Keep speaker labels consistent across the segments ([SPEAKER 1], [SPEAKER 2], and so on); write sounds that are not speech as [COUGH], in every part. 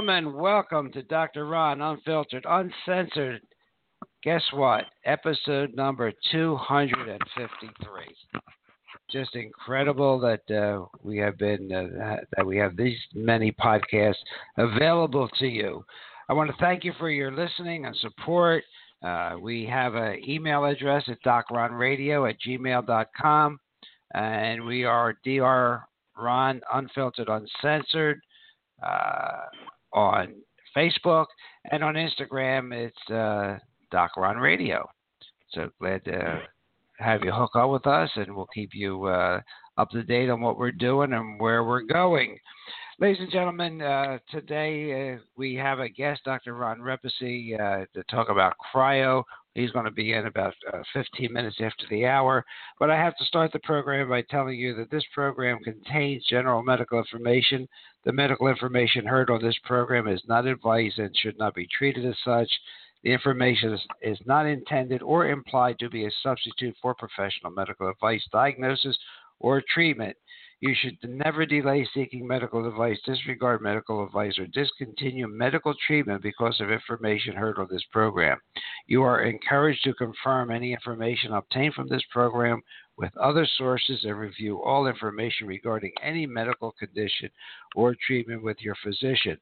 [SPEAKER 1] Gentlemen, welcome to Dr. Ron Unfiltered, Uncensored. Guess what? Episode number 253. Just incredible that uh, we have been uh, that we have these many podcasts available to you. I want to thank you for your listening and support. Uh, we have an email address at docronradio at gmail.com, and we are Dr. Ron Unfiltered Uncensored uh, on Facebook and on Instagram. It's uh, Doc Ron Radio. So glad to have you hook up with us, and we'll keep you uh, up to date on what we're doing and where we're going. Ladies and gentlemen, uh, today uh, we have a guest, Dr. Ron Repacy, uh, to talk about cryo. He's going to be in about uh, 15 minutes after the hour. But I have to start the program by telling you that this program contains general medical information. The medical information heard on this program is not advice and should not be treated as such. The information is, is not intended or implied to be a substitute for professional medical advice, diagnosis, or treatment. You should never delay seeking medical advice, disregard medical advice, or discontinue medical treatment because of information heard on this program. You are encouraged to confirm any information obtained from this program with other sources and review all information regarding any medical condition or treatment with your physician.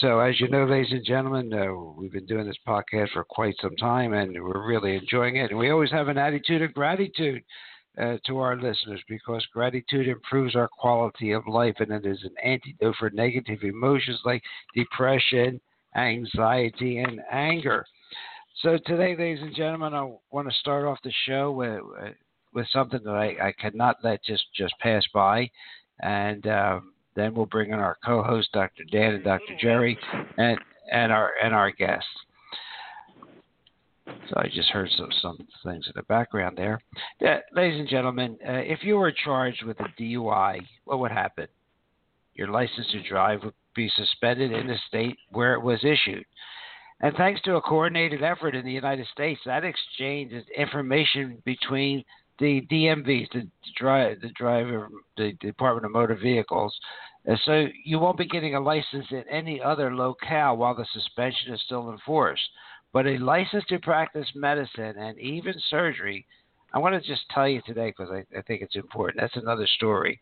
[SPEAKER 1] So, as you know, ladies and gentlemen, uh, we've been doing this podcast for quite some time and we're really enjoying it. And we always have an attitude of gratitude uh, to our listeners because gratitude improves our quality of life and it is an antidote for negative emotions like depression, anxiety, and anger. So today, ladies and gentlemen, I want to start off the show with with something that I, I cannot let just just pass by, and uh, then we'll bring in our co-host, Dr. Dan and Dr. Jerry, and and our and our guests. So I just heard some, some things in the background there. Yeah, ladies and gentlemen, uh, if you were charged with a DUI, what would happen? Your license to drive would be suspended in the state where it was issued. And thanks to a coordinated effort in the United States, that exchange exchanges information between the DMVs, the, drive, the driver, the Department of Motor Vehicles. Uh, so you won't be getting a license in any other locale while the suspension is still in force. But a license to practice medicine and even surgery, I want to just tell you today because I, I think it's important. That's another story.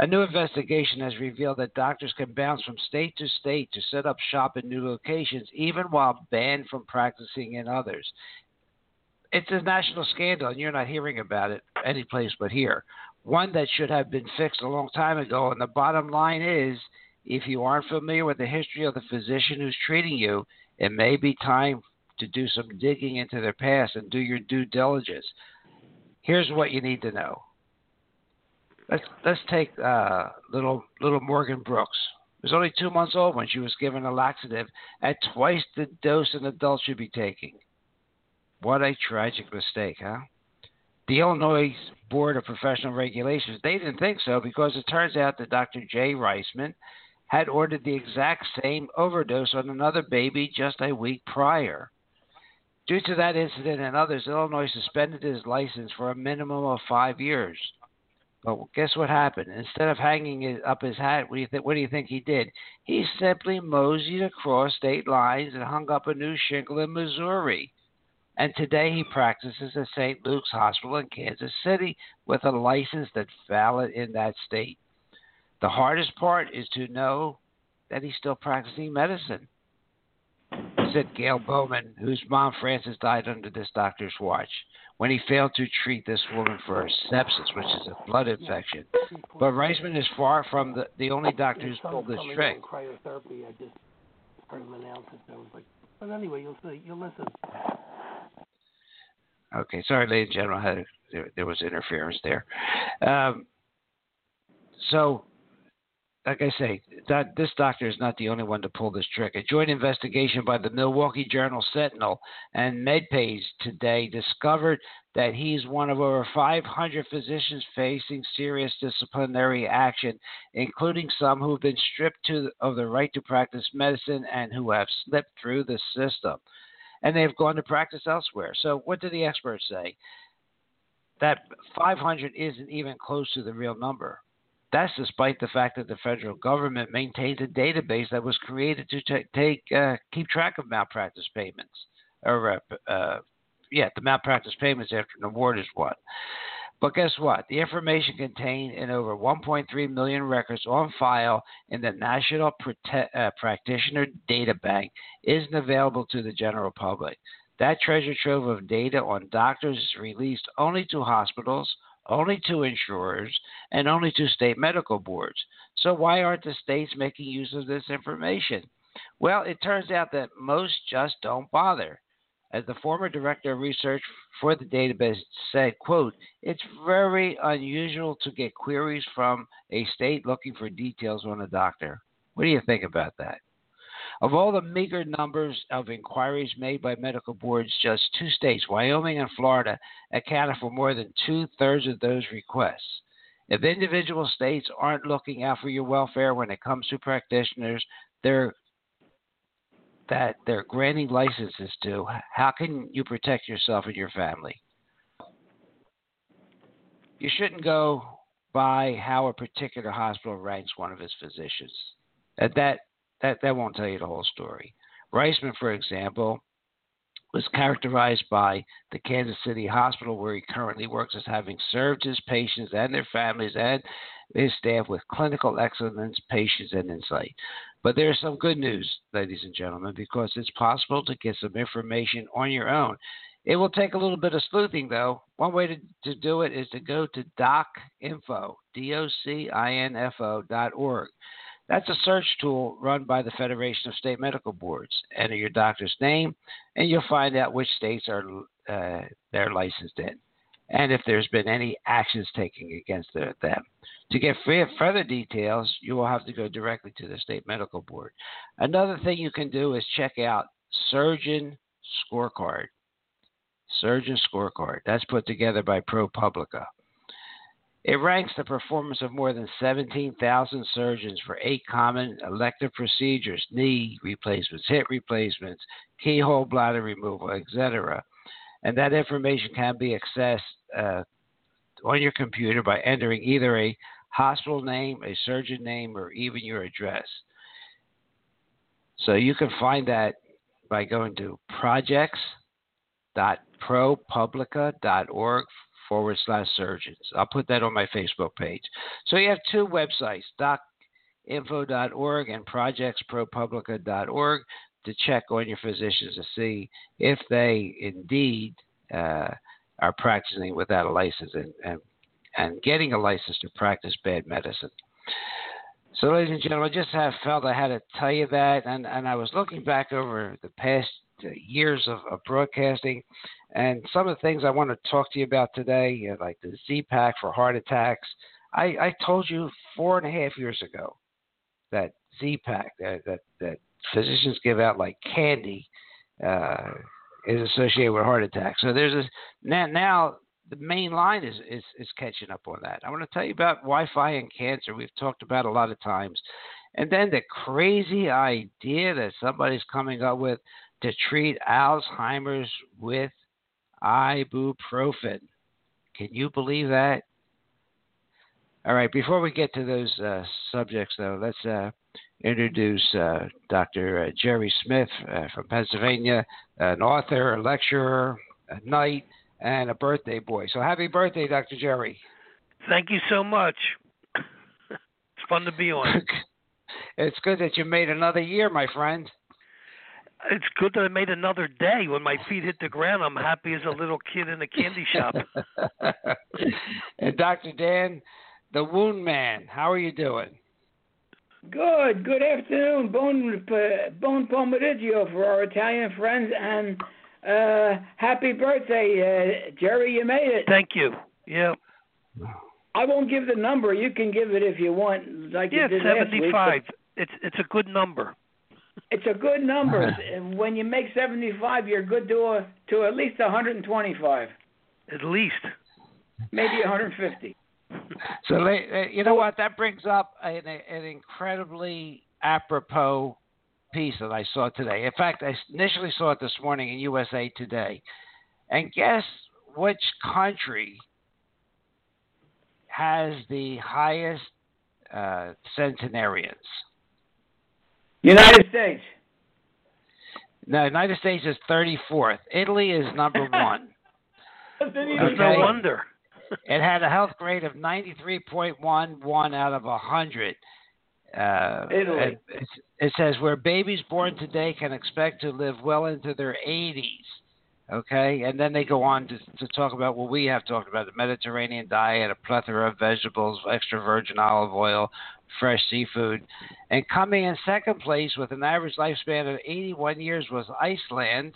[SPEAKER 1] A new investigation has revealed that doctors can bounce from state to state to set up shop in new locations, even while banned from practicing in others. It's a national scandal, and you're not hearing about it any place but here. One that should have been fixed a long time ago. And the bottom line is if you aren't familiar with the history of the physician who's treating you, it may be time to do some digging into their past and do your due diligence. Here's what you need to know. Let's let's take uh, little little Morgan Brooks. She was only two months old when she was given a laxative at twice the dose an adult should be taking. What a tragic mistake, huh? The Illinois Board of Professional Regulations, they didn't think so because it turns out that Dr. Jay Reisman had ordered the exact same overdose on another baby just a week prior. Due to that incident and others, Illinois suspended his license for a minimum of five years. But guess what happened? Instead of hanging up his hat, what do, th- what do you think he did? He simply moseyed across state lines and hung up a new shingle in Missouri. And today he practices at St. Luke's Hospital in Kansas City with a license that's valid in that state. The hardest part is to know that he's still practicing medicine, said Gail Bowman, whose mom Frances died under this doctor's watch when he failed to treat this woman for sepsis, which is a blood infection. But Reisman is far from the, the only doctor who's pulled this trick.
[SPEAKER 2] Cryotherapy, I just heard him announce it. So I was like, but anyway, you'll see, you'll listen.
[SPEAKER 1] Okay, sorry, ladies and gentlemen, there, there was interference there. Um, so like I say, that this doctor is not the only one to pull this trick. A joint investigation by the Milwaukee Journal Sentinel and MedPage today discovered that he's one of over 500 physicians facing serious disciplinary action, including some who've been stripped to, of the right to practice medicine and who have slipped through the system. And they've gone to practice elsewhere. So, what do the experts say? That 500 isn't even close to the real number That's despite the fact that the federal government maintains a database that was created to t- take uh, keep track of malpractice payments, or uh, uh, yeah, the malpractice payments after an award is won. But guess what? The information contained in over 1.3 million records on file in the National Prote- uh, Practitioner Data Bank isn't available to the general public. That treasure trove of data on doctors is released only to hospitals, only to insurers, and only to state medical boards. So, why aren't the states making use of this information? Well, it turns out that most just don't bother. As the former director of research for the database said, quote, it's very unusual to get queries from a state looking for details on a doctor. What do you think about that? Of all the meager numbers of inquiries made by medical boards, just two states, Wyoming and Florida, accounted for more than two thirds of those requests. If individual states aren't looking out for your welfare when it comes to practitioners, they're that they're granting licenses to, how can you protect yourself and your family? You shouldn't go by how a particular hospital ranks one of its physicians. That that that, that won't tell you the whole story. Reisman, for example, was characterized by the Kansas City Hospital, where he currently works, as having served his patients and their families and his staff with clinical excellence, patience, and insight. But there's some good news, ladies and gentlemen, because it's possible to get some information on your own. It will take a little bit of sleuthing, though. One way to, to do it is to go to docinfo, D-O-C-I-N-F-O dot org. That's a search tool run by the Federation of State Medical Boards. Enter your doctor's name, and you'll find out which states are uh, they're licensed in, and if there's been any actions taken against them. To get further details, you will have to go directly to the state medical board. Another thing you can do is check out Surgeon Scorecard. Surgeon Scorecard. That's put together by ProPublica. It ranks the performance of more than 17,000 surgeons for eight common elective procedures knee replacements, hip replacements, keyhole bladder removal, etc. And that information can be accessed uh, on your computer by entering either a hospital name, a surgeon name, or even your address. So you can find that by going to projects.propublica.org forward slash surgeons. I'll put that on my Facebook page. So you have two websites, docinfo.org and projectspropublica.org, to check on your physicians to see if they indeed uh, are practicing without a license and, and, and getting a license to practice bad medicine. So, ladies and gentlemen, I just have felt I had to tell you that, and, and I was looking back over the past Uh, years of, of broadcasting, and some of the things I want to talk to you about today, you know, like the Z-Pak for heart attacks. I, I told you four and a half years ago that Z-Pak, that, uh, that, that physicians give out like candy uh, is associated with heart attacks. So there's a now, now the main line is, is is catching up on that. I want to tell you about Wi-Fi and cancer. We've talked about a lot of times, and then the crazy idea that somebody's coming up with to treat Alzheimer's with ibuprofen. Can you believe that? All right, before we get to those uh, subjects, though, let's uh, introduce uh, Dr. Uh, Jerry Smith uh, from Pennsylvania, an author, a lecturer, a knight, and a birthday boy. So happy birthday, Dr. Jerry.
[SPEAKER 2] Thank you so much. it's fun to be on. [LAUGHS]
[SPEAKER 1] it's good that you made another year, my friend.
[SPEAKER 2] It's good that I made another day. When my feet hit the ground, I'm happy as a little kid in a candy shop. [LAUGHS]
[SPEAKER 1] and Dr. Dan, the Wound Man, how are you doing?
[SPEAKER 3] Good. Good afternoon, Bone Bone Pomeriggio for our Italian friends, and uh, happy birthday, uh, Jerry. You made it.
[SPEAKER 2] Thank you. Yeah.
[SPEAKER 3] I won't give the number. You can give it if you want. Like
[SPEAKER 2] yeah,
[SPEAKER 3] you did
[SPEAKER 2] seventy-five.
[SPEAKER 3] Week,
[SPEAKER 2] it's it's a good number.
[SPEAKER 3] It's a good number. [LAUGHS] when you make seventy-five, you're good to a, to at least one hundred and twenty-five.
[SPEAKER 2] At least.
[SPEAKER 3] Maybe one hundred and fifty.
[SPEAKER 1] So you know what? That brings up an, an incredibly apropos piece that I saw today. In fact, I initially saw it this morning in USA Today. And guess which country has the highest uh, centenarians?
[SPEAKER 3] United States.
[SPEAKER 1] No, United States is 34th. Italy is number [LAUGHS] one. Okay.
[SPEAKER 2] no wonder.
[SPEAKER 1] it had a health grade of 93.11 out of 100. Uh,
[SPEAKER 3] Italy.
[SPEAKER 1] It, it, it says where babies born today can expect to live well into their 80s. Okay, and then they go on to, to talk about what we have talked about the Mediterranean diet, a plethora of vegetables, extra virgin olive oil, fresh seafood. And coming in second place with an average lifespan of 81 years was Iceland.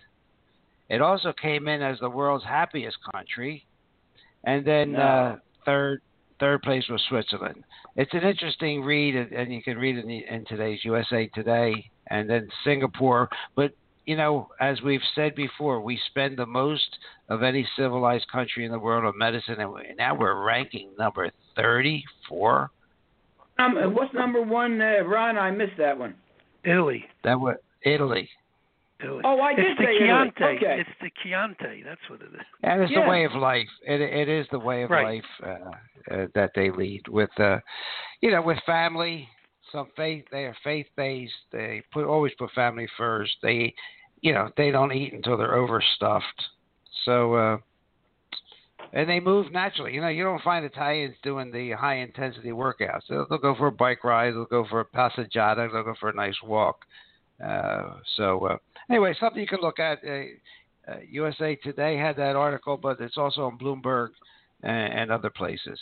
[SPEAKER 1] It also came in as the world's happiest country. And then
[SPEAKER 3] No.
[SPEAKER 1] uh, third third place was Switzerland. It's an interesting read, and- and you can read it in, in today's USA Today, and then Singapore. But you know, as we've said before, we spend the most of any civilized country in the world on medicine, and now we're ranking number 34.
[SPEAKER 3] Um, what's number one, uh, Ron? I missed that one.
[SPEAKER 2] Italy.
[SPEAKER 1] That was Italy,
[SPEAKER 2] Italy.
[SPEAKER 3] Oh, I did
[SPEAKER 2] it's the
[SPEAKER 3] say Italy.
[SPEAKER 2] Chianti.
[SPEAKER 3] Okay.
[SPEAKER 2] It's the Chianti. That's what it is.
[SPEAKER 1] and it's
[SPEAKER 3] Yeah.
[SPEAKER 1] the way of life. It it is the way of
[SPEAKER 2] Right.
[SPEAKER 1] life uh, uh, that they lead with, uh, you know, with family. Some faith. They are faith based. They put always put family first. They, you know, they don't eat until they're overstuffed. So. Uh and they move naturally. You know, you don't find Italians doing the high intensity workouts. They'll, they'll go for a bike ride. They'll go for a passeggiata. They'll go for a nice walk. Uh, so uh, anyway, something you can look at. Uh, uh, USA Today had that article, but it's also on Bloomberg and, and other places.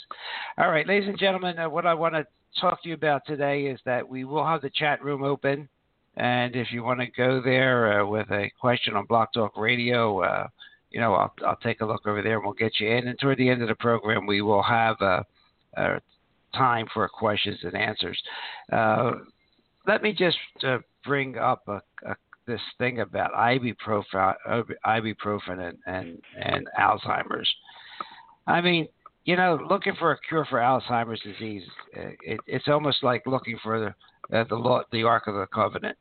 [SPEAKER 1] All right, ladies and gentlemen, uh, what I want to talk to you about today is that we will have the chat room open. And if you want to go there uh, with a question on Blog Talk Radio, uh, you know, I'll, I'll take a look over there and we'll get you in. And toward the end of the program, we will have uh, uh, time for questions and answers. Uh, let me just uh, bring up a, a, this thing about ibuprofen, ibuprofen and, and, and Alzheimer's. I mean, you know, looking for a cure for Alzheimer's disease, uh, it, it's almost like looking for the uh, the, law, the Ark of the Covenant.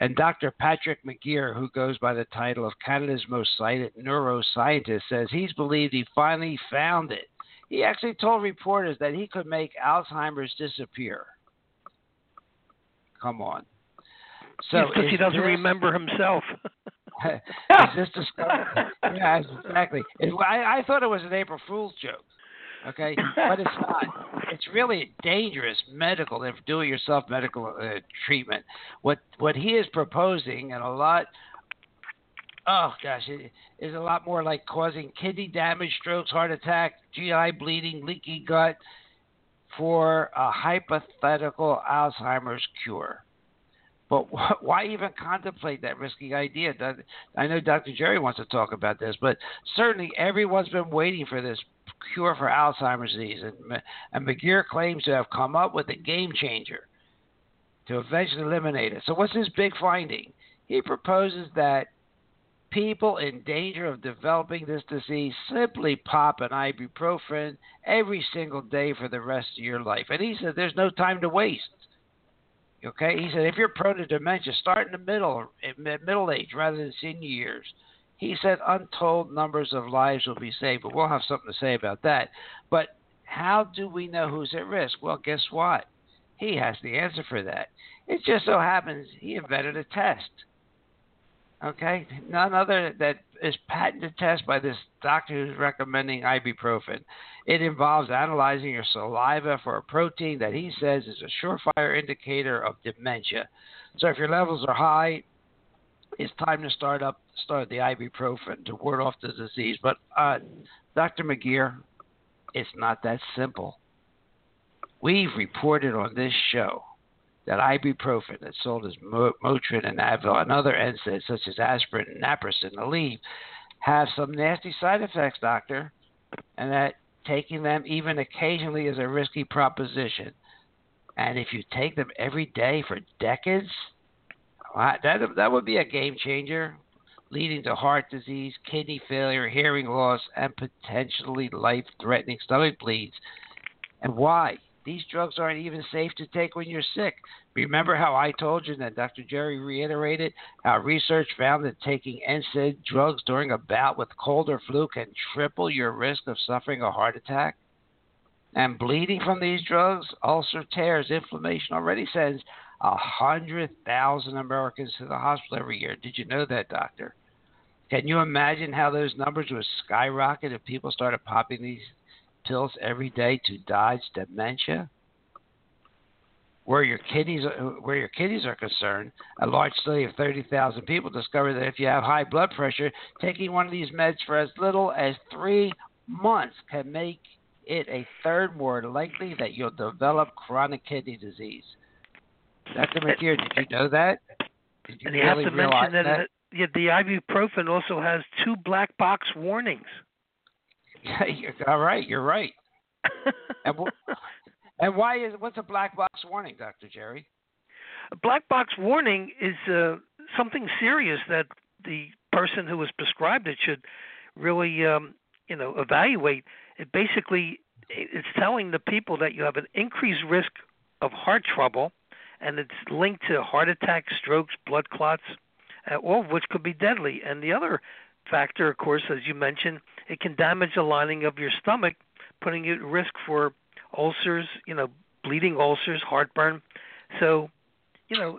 [SPEAKER 1] And Dr. Patrick McGeer, who goes by the title of Canada's most cited neuroscientist, says he's believed he finally found it. He actually told reporters that he could make Alzheimer's disappear. Come on. So
[SPEAKER 2] because he doesn't
[SPEAKER 1] this-
[SPEAKER 2] remember himself. [LAUGHS]
[SPEAKER 1] is this discovery? [LAUGHS] yeah, exactly. I, I thought it was an April Fool's joke. Okay, [COUGHS] but it's not. It's really a dangerous medical, if do-it-yourself medical uh, treatment. What what he is proposing, and a lot. Oh gosh, it is a lot more like causing kidney damage, strokes, heart attack, GI bleeding, leaky gut, for a hypothetical Alzheimer's cure. But [LAUGHS] why even contemplate that risky idea? I know Dr. Jerry wants to talk about this, but certainly everyone's been waiting for this cure for Alzheimer's disease, and, and McGeer claims to have come up with a game changer to eventually eliminate it. So, what's his big finding? He proposes that people in danger of developing this disease simply pop an ibuprofen every single day for the rest of your life. And he said there's no time to waste. Okay, he said if you're prone to dementia, start in the middle, middle age rather than senior years. He said untold numbers of lives will be saved, but we'll have something to say about that. But how do we know who's at risk? Well, guess what? He has the answer for that. It just so happens he invented a test. Okay, none other that is patented test by this doctor who's recommending ibuprofen. It involves analyzing your saliva for a protein that he says is a surefire indicator of dementia. So if your levels are high, it's time to start up start the ibuprofen to ward off the disease. But uh, Dr. McGeer, it's not that simple. We've reported on this show that ibuprofen that's sold as Motrin and Advil and other NSAIDs such as aspirin, and naproxen, Aleve have some nasty side effects, doctor, and that taking them even occasionally is a risky proposition. And if you take them every day for decades, that that would be a game changer, leading to heart disease, kidney failure, hearing loss, and potentially life-threatening stomach bleeds. And why? These drugs aren't even safe to take when you're sick. Remember how I told you that Dr. Jerry reiterated how research found that taking NSAID drugs during a bout with cold or flu can triple your risk of suffering a heart attack? And bleeding from these drugs, ulcer tears, inflammation already sends a hundred thousand Americans to the hospital every year. Did you know that, doctor? Can you imagine how those numbers would skyrocket if people started popping these pills every day to dodge dementia? Where your kidneys, where your kidneys are concerned, a large study of 30,000 people discovered that if you have high blood pressure, taking one of these meds for as little as three months can make it a third more likely that you'll develop chronic kidney disease. Dr. McGeer, did you know that?
[SPEAKER 2] Did you and you really have to mention that, that? yeah, the ibuprofen also has two black box warnings. [LAUGHS]
[SPEAKER 1] All right, you're right. and, [LAUGHS] and why is what's a black box warning, Dr. Jerry?
[SPEAKER 2] A black box warning is uh, something serious that the person who was prescribed it should really, um, you know, evaluate. It basically it's telling the people that you have an increased risk of heart trouble, and it's linked to heart attacks, strokes, blood clots, uh, all of which could be deadly. And the other factor, of course, as you mentioned, it can damage the lining of your stomach, putting you at risk for ulcers, you know, bleeding ulcers, heartburn. So, you know,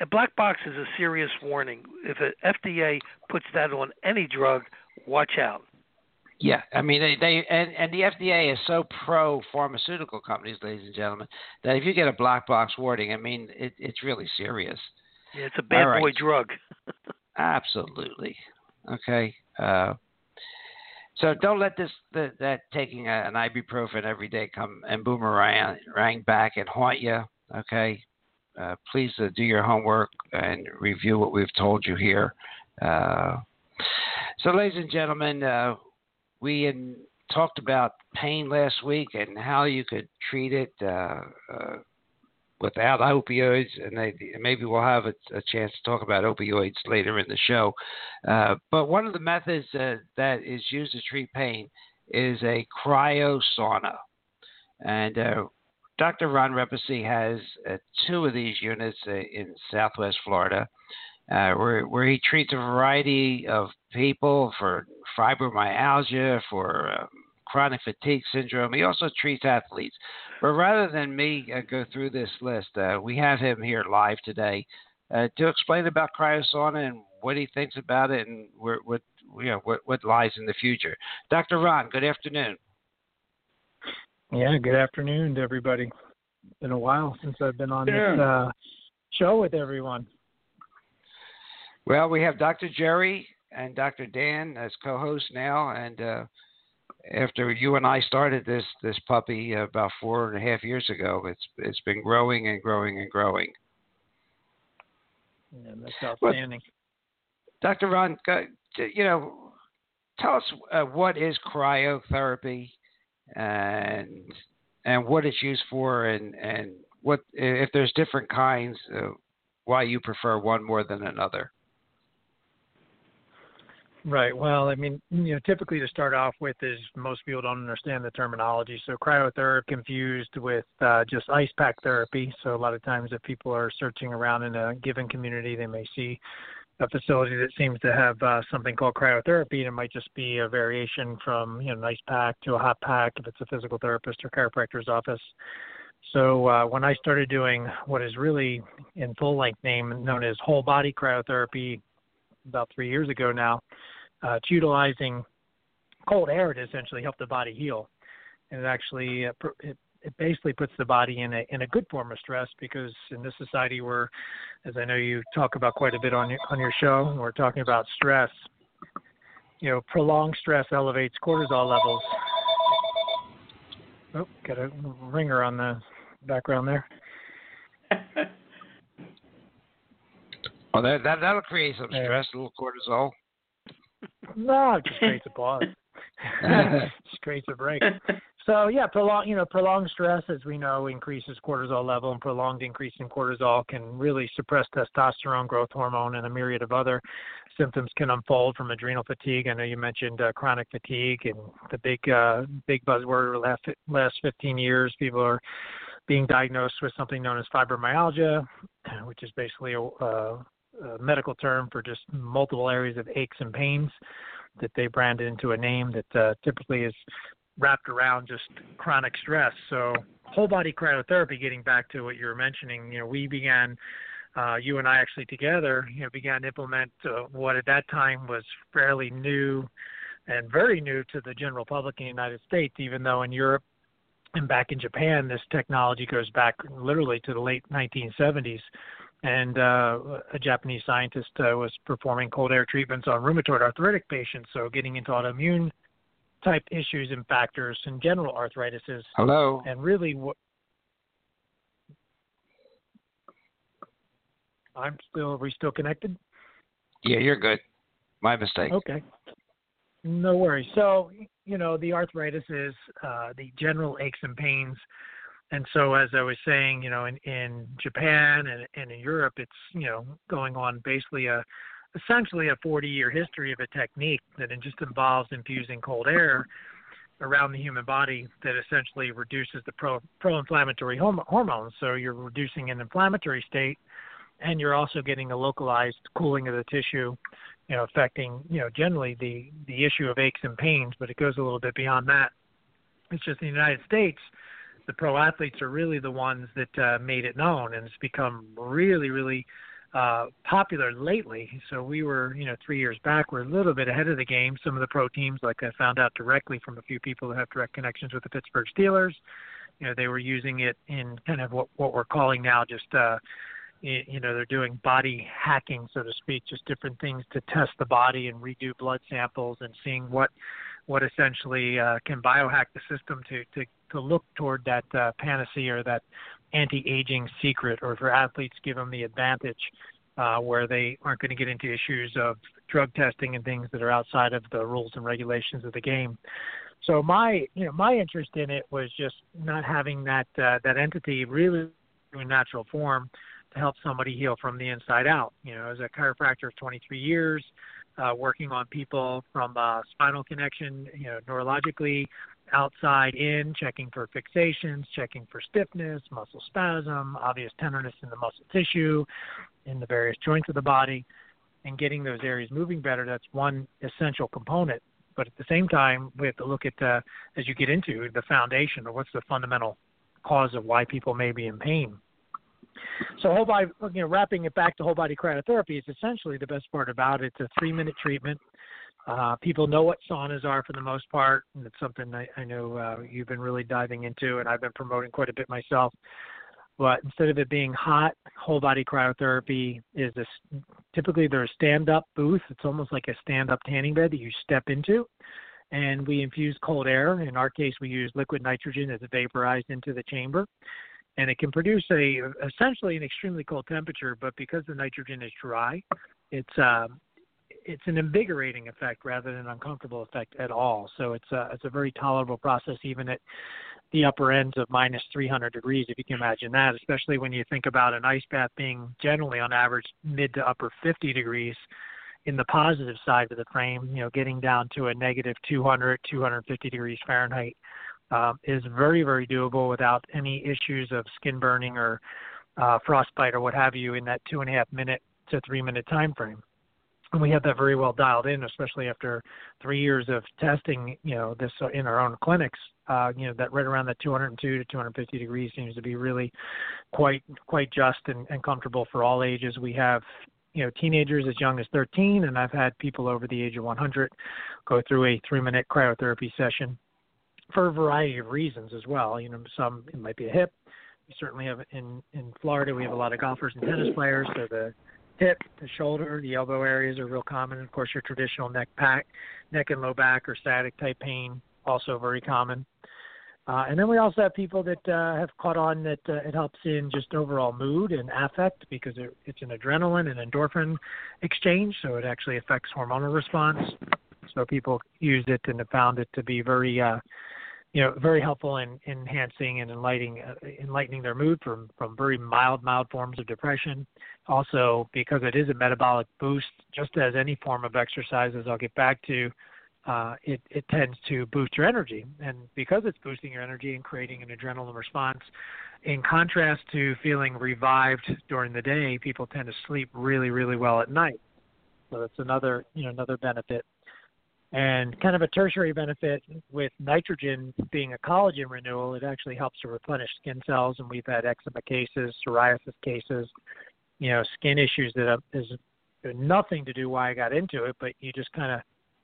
[SPEAKER 2] a black box is a serious warning. If a FDA puts that on any drug, watch out.
[SPEAKER 1] Yeah, I mean they, they and, and the FDA is so pro pharmaceutical companies, ladies and gentlemen, that if you get a black box warning, I mean it, it's really serious.
[SPEAKER 2] Yeah, it's a bad right. boy drug. [LAUGHS]
[SPEAKER 1] Absolutely. Okay. Uh, so don't let this the, that taking an ibuprofen every day come and boomerang back and haunt you. Okay. Uh, please uh, do your homework and review what we've told you here. Uh, so, ladies and gentlemen, uh, we talked about pain last week and how you could treat it uh, uh, without opioids, and they, maybe we'll have a, a, chance to talk about opioids later in the show. Uh, but one of the methods uh, that is used to treat pain is a cryosauna, and uh, Dr. Ron Repesi has uh, two of these units uh, in Southwest Florida. Uh, where, where he treats a variety of people for fibromyalgia, for um, chronic fatigue syndrome. He also treats athletes. But rather than me uh, go through this list, uh, we have him here live today uh, to explain about cryosauna and what he thinks about it and where, what you know what, what lies in the future. Dr. Ron, good afternoon.
[SPEAKER 4] Yeah, good afternoon to everybody. It's been a while since I've been on yeah. this uh, show with everyone.
[SPEAKER 1] Well, we have Dr. Jerry and Dr. Dan as co-hosts now, and uh, after you and I started this this puppy about four and a half years ago, it's it's been growing and growing and growing.
[SPEAKER 4] Yeah, that's outstanding.
[SPEAKER 1] But, Dr. Ron, you know, tell us uh, what is cryotherapy and and what it's used for, and and what if there's different kinds, uh, why you prefer one more than another.
[SPEAKER 4] Right. Well, I mean, you know, typically to start off with is most people don't understand the terminology. So cryotherapy confused with uh, just ice pack therapy. So a lot of times, if people are searching around in a given community, they may see a facility that seems to have uh, something called cryotherapy, and it might just be a variation from you know an ice pack to a hot pack if it's a physical therapist or chiropractor's office. So uh, when I started doing what is really in full length name known as whole body cryotherapy about three years ago now, uh, it's utilizing cold air to essentially help the body heal, and it actually uh, it, it basically puts the body in a in a good form of stress because in this society where, as I know you talk about quite a bit on your on your show, we're talking about stress. You know, prolonged stress elevates cortisol levels. Oh, got a ringer on the background there. [LAUGHS]
[SPEAKER 1] well, that, that that'll create some stress, a little cortisol.
[SPEAKER 4] No, just creates a pause. [LAUGHS] [LAUGHS] just creates a break. [LAUGHS] So yeah, prolonged you know prolonged stress, as we know, increases cortisol level, and prolonged increase in cortisol can really suppress testosterone growth hormone and a myriad of other symptoms can unfold from adrenal fatigue. I know you mentioned uh, chronic fatigue and the big uh, big buzzword last last 15 years. People are being diagnosed with something known as fibromyalgia, [CLEARS THROAT] which is basically a, uh, a medical term for just multiple areas of aches and pains that they branded into a name that uh, typically is wrapped around just chronic stress. So whole body cryotherapy, getting back to what you were mentioning, you know, we began, uh, you and I actually together, you know, began to implement uh, what at that time was fairly new and very new to the general public in the United States, even though in Europe and back in Japan, this technology goes back literally to the late 1970s. And uh, a Japanese scientist uh, was performing cold air treatments on rheumatoid arthritic patients, so getting into autoimmune type issues and factors and general arthritis.
[SPEAKER 1] Hello.
[SPEAKER 4] And really, what I'm still. Are we still connected?
[SPEAKER 1] Yeah, you're good. My mistake.
[SPEAKER 4] Okay. No worries. So, you know, the arthritis is uh, the general aches and pains. And so, as I was saying, you know, in, in Japan and, and in Europe, it's, you know, going on basically a essentially a 40 year history of a technique that it just involves infusing cold air around the human body that essentially reduces the pro pro inflammatory hormones. So you're reducing an inflammatory state and you're also getting a localized cooling of the tissue, you know, affecting, you know, generally the the issue of aches and pains, but it goes a little bit beyond that. It's just in the United States, the pro athletes are really the ones that uh, made it known, and it's become really, really uh, popular lately. So we were, you know, three years back, we're a little bit ahead of the game. Some of the pro teams, like I found out directly from a few people who have direct connections with the Pittsburgh Steelers, you know, they were using it in kind of what what we're calling now just, uh, you know, they're doing body hacking, so to speak, just different things to test the body and redo blood samples and seeing what what essentially uh, can biohack the system to to to look toward that uh, panacea or that anti-aging secret, or for athletes give them the advantage uh, where they aren't going to get into issues of drug testing and things that are outside of the rules and regulations of the game. So my you know my interest in it was just not having that uh, that entity really in natural form to help somebody heal from the inside out. You know, as a chiropractor of 23 years, uh, working on people from uh, spinal connection, you know, neurologically, outside in, checking for fixations, checking for stiffness, muscle spasm, obvious tenderness in the muscle tissue, in the various joints of the body, and getting those areas moving better. That's one essential component. But at the same time, we have to look at, uh, as you get into the foundation or what's the fundamental cause of why people may be in pain. So whole body, you know, wrapping it back to whole body cryotherapy is essentially the best part about it. It's a three minute treatment. Uh, people know what saunas are for the most part, and it's something I, I know uh, you've been really diving into, and I've been promoting quite a bit myself. But instead of it being hot, whole body cryotherapy is this. Typically, there's a stand-up booth. It's almost like a stand-up tanning bed that you step into, and we infuse cold air. In our case, we use liquid nitrogen that's vaporized into the chamber, and it can produce a essentially an extremely cold temperature. But because the nitrogen is dry, it's um, it's an invigorating effect rather than an uncomfortable effect at all. So it's a it's a very tolerable process even at the upper ends of minus 300 degrees, if you can imagine that. Especially when you think about an ice bath being generally on average mid to upper 50 degrees. In the positive side of the frame, you know, getting down to a negative 200, 250 degrees Fahrenheit um, is very, very doable without any issues of skin burning or uh, frostbite or what have you in that two and a half minute to three minute time frame and we have that very well dialed in, especially after three years of testing, you know, this in our own clinics. Uh, you know, that right around that 202 to 250 degrees seems to be really quite quite just and, and comfortable for all ages. We have, you know, teenagers as young as 13, and I've had people over the age of 100 go through a three-minute cryotherapy session for a variety of reasons as well. You know, some it might be a hip. We certainly have in in Florida. We have a lot of golfers and tennis players, so the hip, the shoulder, the elbow areas are real common. Of course, your traditional neck pack, neck and low back or static type pain, also very common. Uh, and then we also have people that uh, have caught on that uh, it helps in just overall mood and affect because it, it's an adrenaline and endorphin exchange, so it actually affects hormonal response. So people use it and have found it to be very uh, you know, very helpful in, enhancing and enlightening uh, enlightening their mood from from very mild mild forms of depression. Also, because it is a metabolic boost, just as any form of exercise, as I'll get back to, uh, it it tends to boost your energy, and because it's boosting your energy and creating an adrenaline response. In contrast to feeling revived during the day, people tend to sleep really really well at night. So that's another you know another benefit And kind of a tertiary benefit with nitrogen being a collagen renewal, it actually helps to replenish skin cells. And we've had eczema cases, psoriasis cases, you know, skin issues that is nothing to do why I got into it, but you just kind of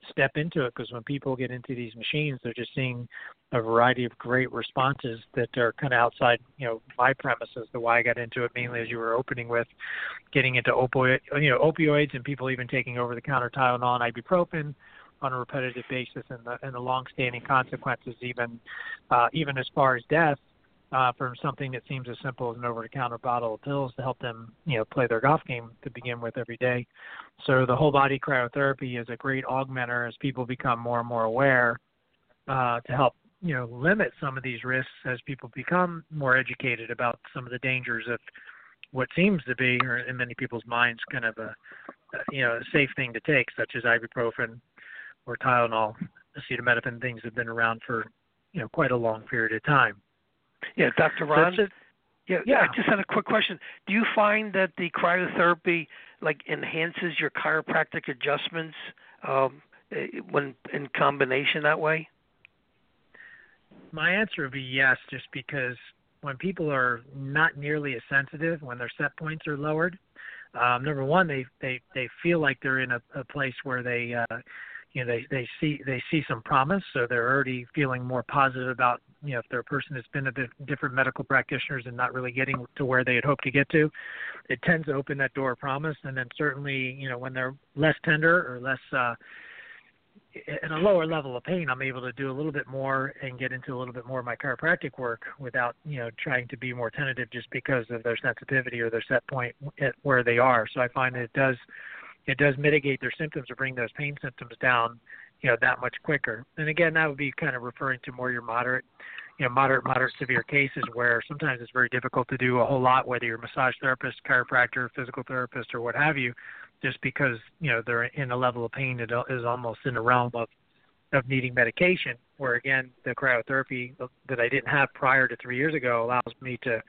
[SPEAKER 4] step into it because when people get into these machines, they're just seeing a variety of great responses that are kind of outside, you know, my premises. The why I got into it mainly as you were opening with getting into opioid, you know, opioids and people even taking over the counter Tylenol and ibuprofen on a repetitive basis and the and the long-standing consequences, even uh, even as far as death. Uh, from something that seems as simple as an over-the-counter bottle of pills to help them, you know, play their golf game to begin with every day. So the whole body cryotherapy is a great augmenter as people become more and more aware uh, to help, you know, limit some of these risks as people become more educated about some of the dangers of what seems to be, or in many people's minds, kind of a, you know, a safe thing to take, such as ibuprofen or Tylenol, acetaminophen, things have been around for you know quite a long period of time.
[SPEAKER 2] Yeah, Dr. Ron. Yeah,
[SPEAKER 4] yeah.
[SPEAKER 2] I just had a quick question. Do you find that the cryotherapy like enhances your chiropractic adjustments um, eh, when in combination that way?
[SPEAKER 4] My answer would be yes, just because when people are not nearly as sensitive, when their set points are lowered, um, number one, they they they feel like they're in a, a place where they uh, you know they they see they see some promise so they're already feeling more positive about you know if they're a person that's been bit different medical practitioners and not really getting to where they had hoped to get to it tends to open that door of promise. And then certainly you know when they're less tender or less uh at a lower level of pain i'm able to do a little bit more and get into a little bit more of my chiropractic work without you know trying to be more tentative just because of their sensitivity or their set point at where they are. So i find that it does it does mitigate their symptoms or bring those pain symptoms down, you know, that much quicker. And again, that would be kind of referring to more your moderate, you know, moderate, moderate severe cases where sometimes it's very difficult to do a whole lot, whether you're a massage therapist, chiropractor, physical therapist, or what have you, just because you know they're in a level of pain that is almost in the realm of of needing medication. Where again, the cryotherapy that I didn't have prior to three years ago allows me to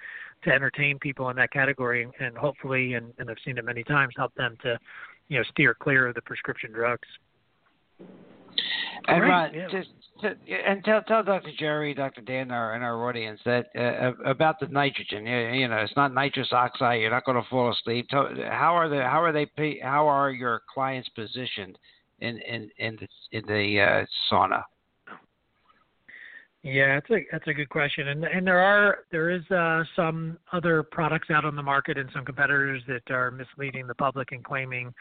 [SPEAKER 4] to entertain people in that category and hopefully, and, and I've seen it many times, help them to you know steer clear of the prescription drugs.
[SPEAKER 1] And Ron, yeah. just to, and tell tell Dr. Jerry, Dr. Dan, our, and our audience that uh, about the nitrogen. You know, it's not nitrous oxide. You're not going to fall asleep. How are the how are they how are your clients positioned in in in the in the uh, sauna?
[SPEAKER 4] Yeah, that's a that's a good question, and and there are there is uh, some other products out on the market and some competitors that are misleading the public and claiming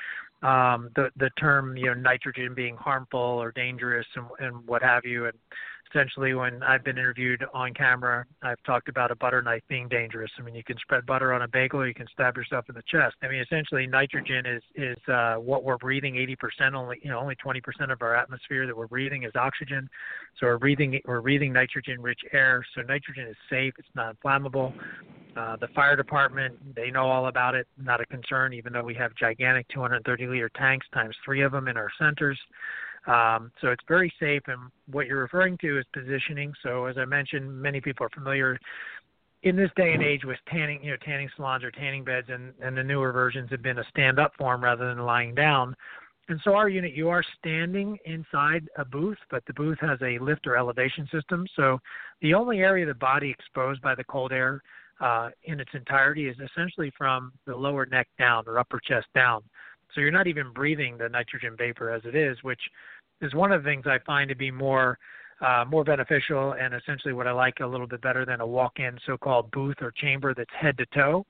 [SPEAKER 4] um, the the term you know nitrogen being harmful or dangerous and, and what have you, and essentially when I've been interviewed on camera, I've talked about a butter knife being dangerous. I mean, you can spread butter on a bagel, or you can stab yourself in the chest. I mean, essentially, nitrogen is is uh, what we're breathing. 80% only, you know, only 20% of our atmosphere that we're breathing is oxygen. So we're breathing we're breathing nitrogen-rich air. So nitrogen is safe. It's not inflammable. Uh, the fire department, they know all about it. Not a concern, even though we have gigantic 230 liter tanks times three of them in our centers. Um, so it's very safe. And what you're referring to is positioning. So as I mentioned, many people are familiar in this day and age with tanning, you know, tanning salons or tanning beds, and, and the newer versions have been a stand-up form rather than lying down. And so our unit, you are standing inside a booth, but the booth has a lift or elevation system. So the only area of the body exposed by the cold air uh, in its entirety is essentially from the lower neck down or upper chest down. So you're not even breathing the nitrogen vapor as it is, which is one of the things I find to be more uh, more beneficial and essentially what I like a little bit better than a walk-in so-called booth or chamber that's head to toe,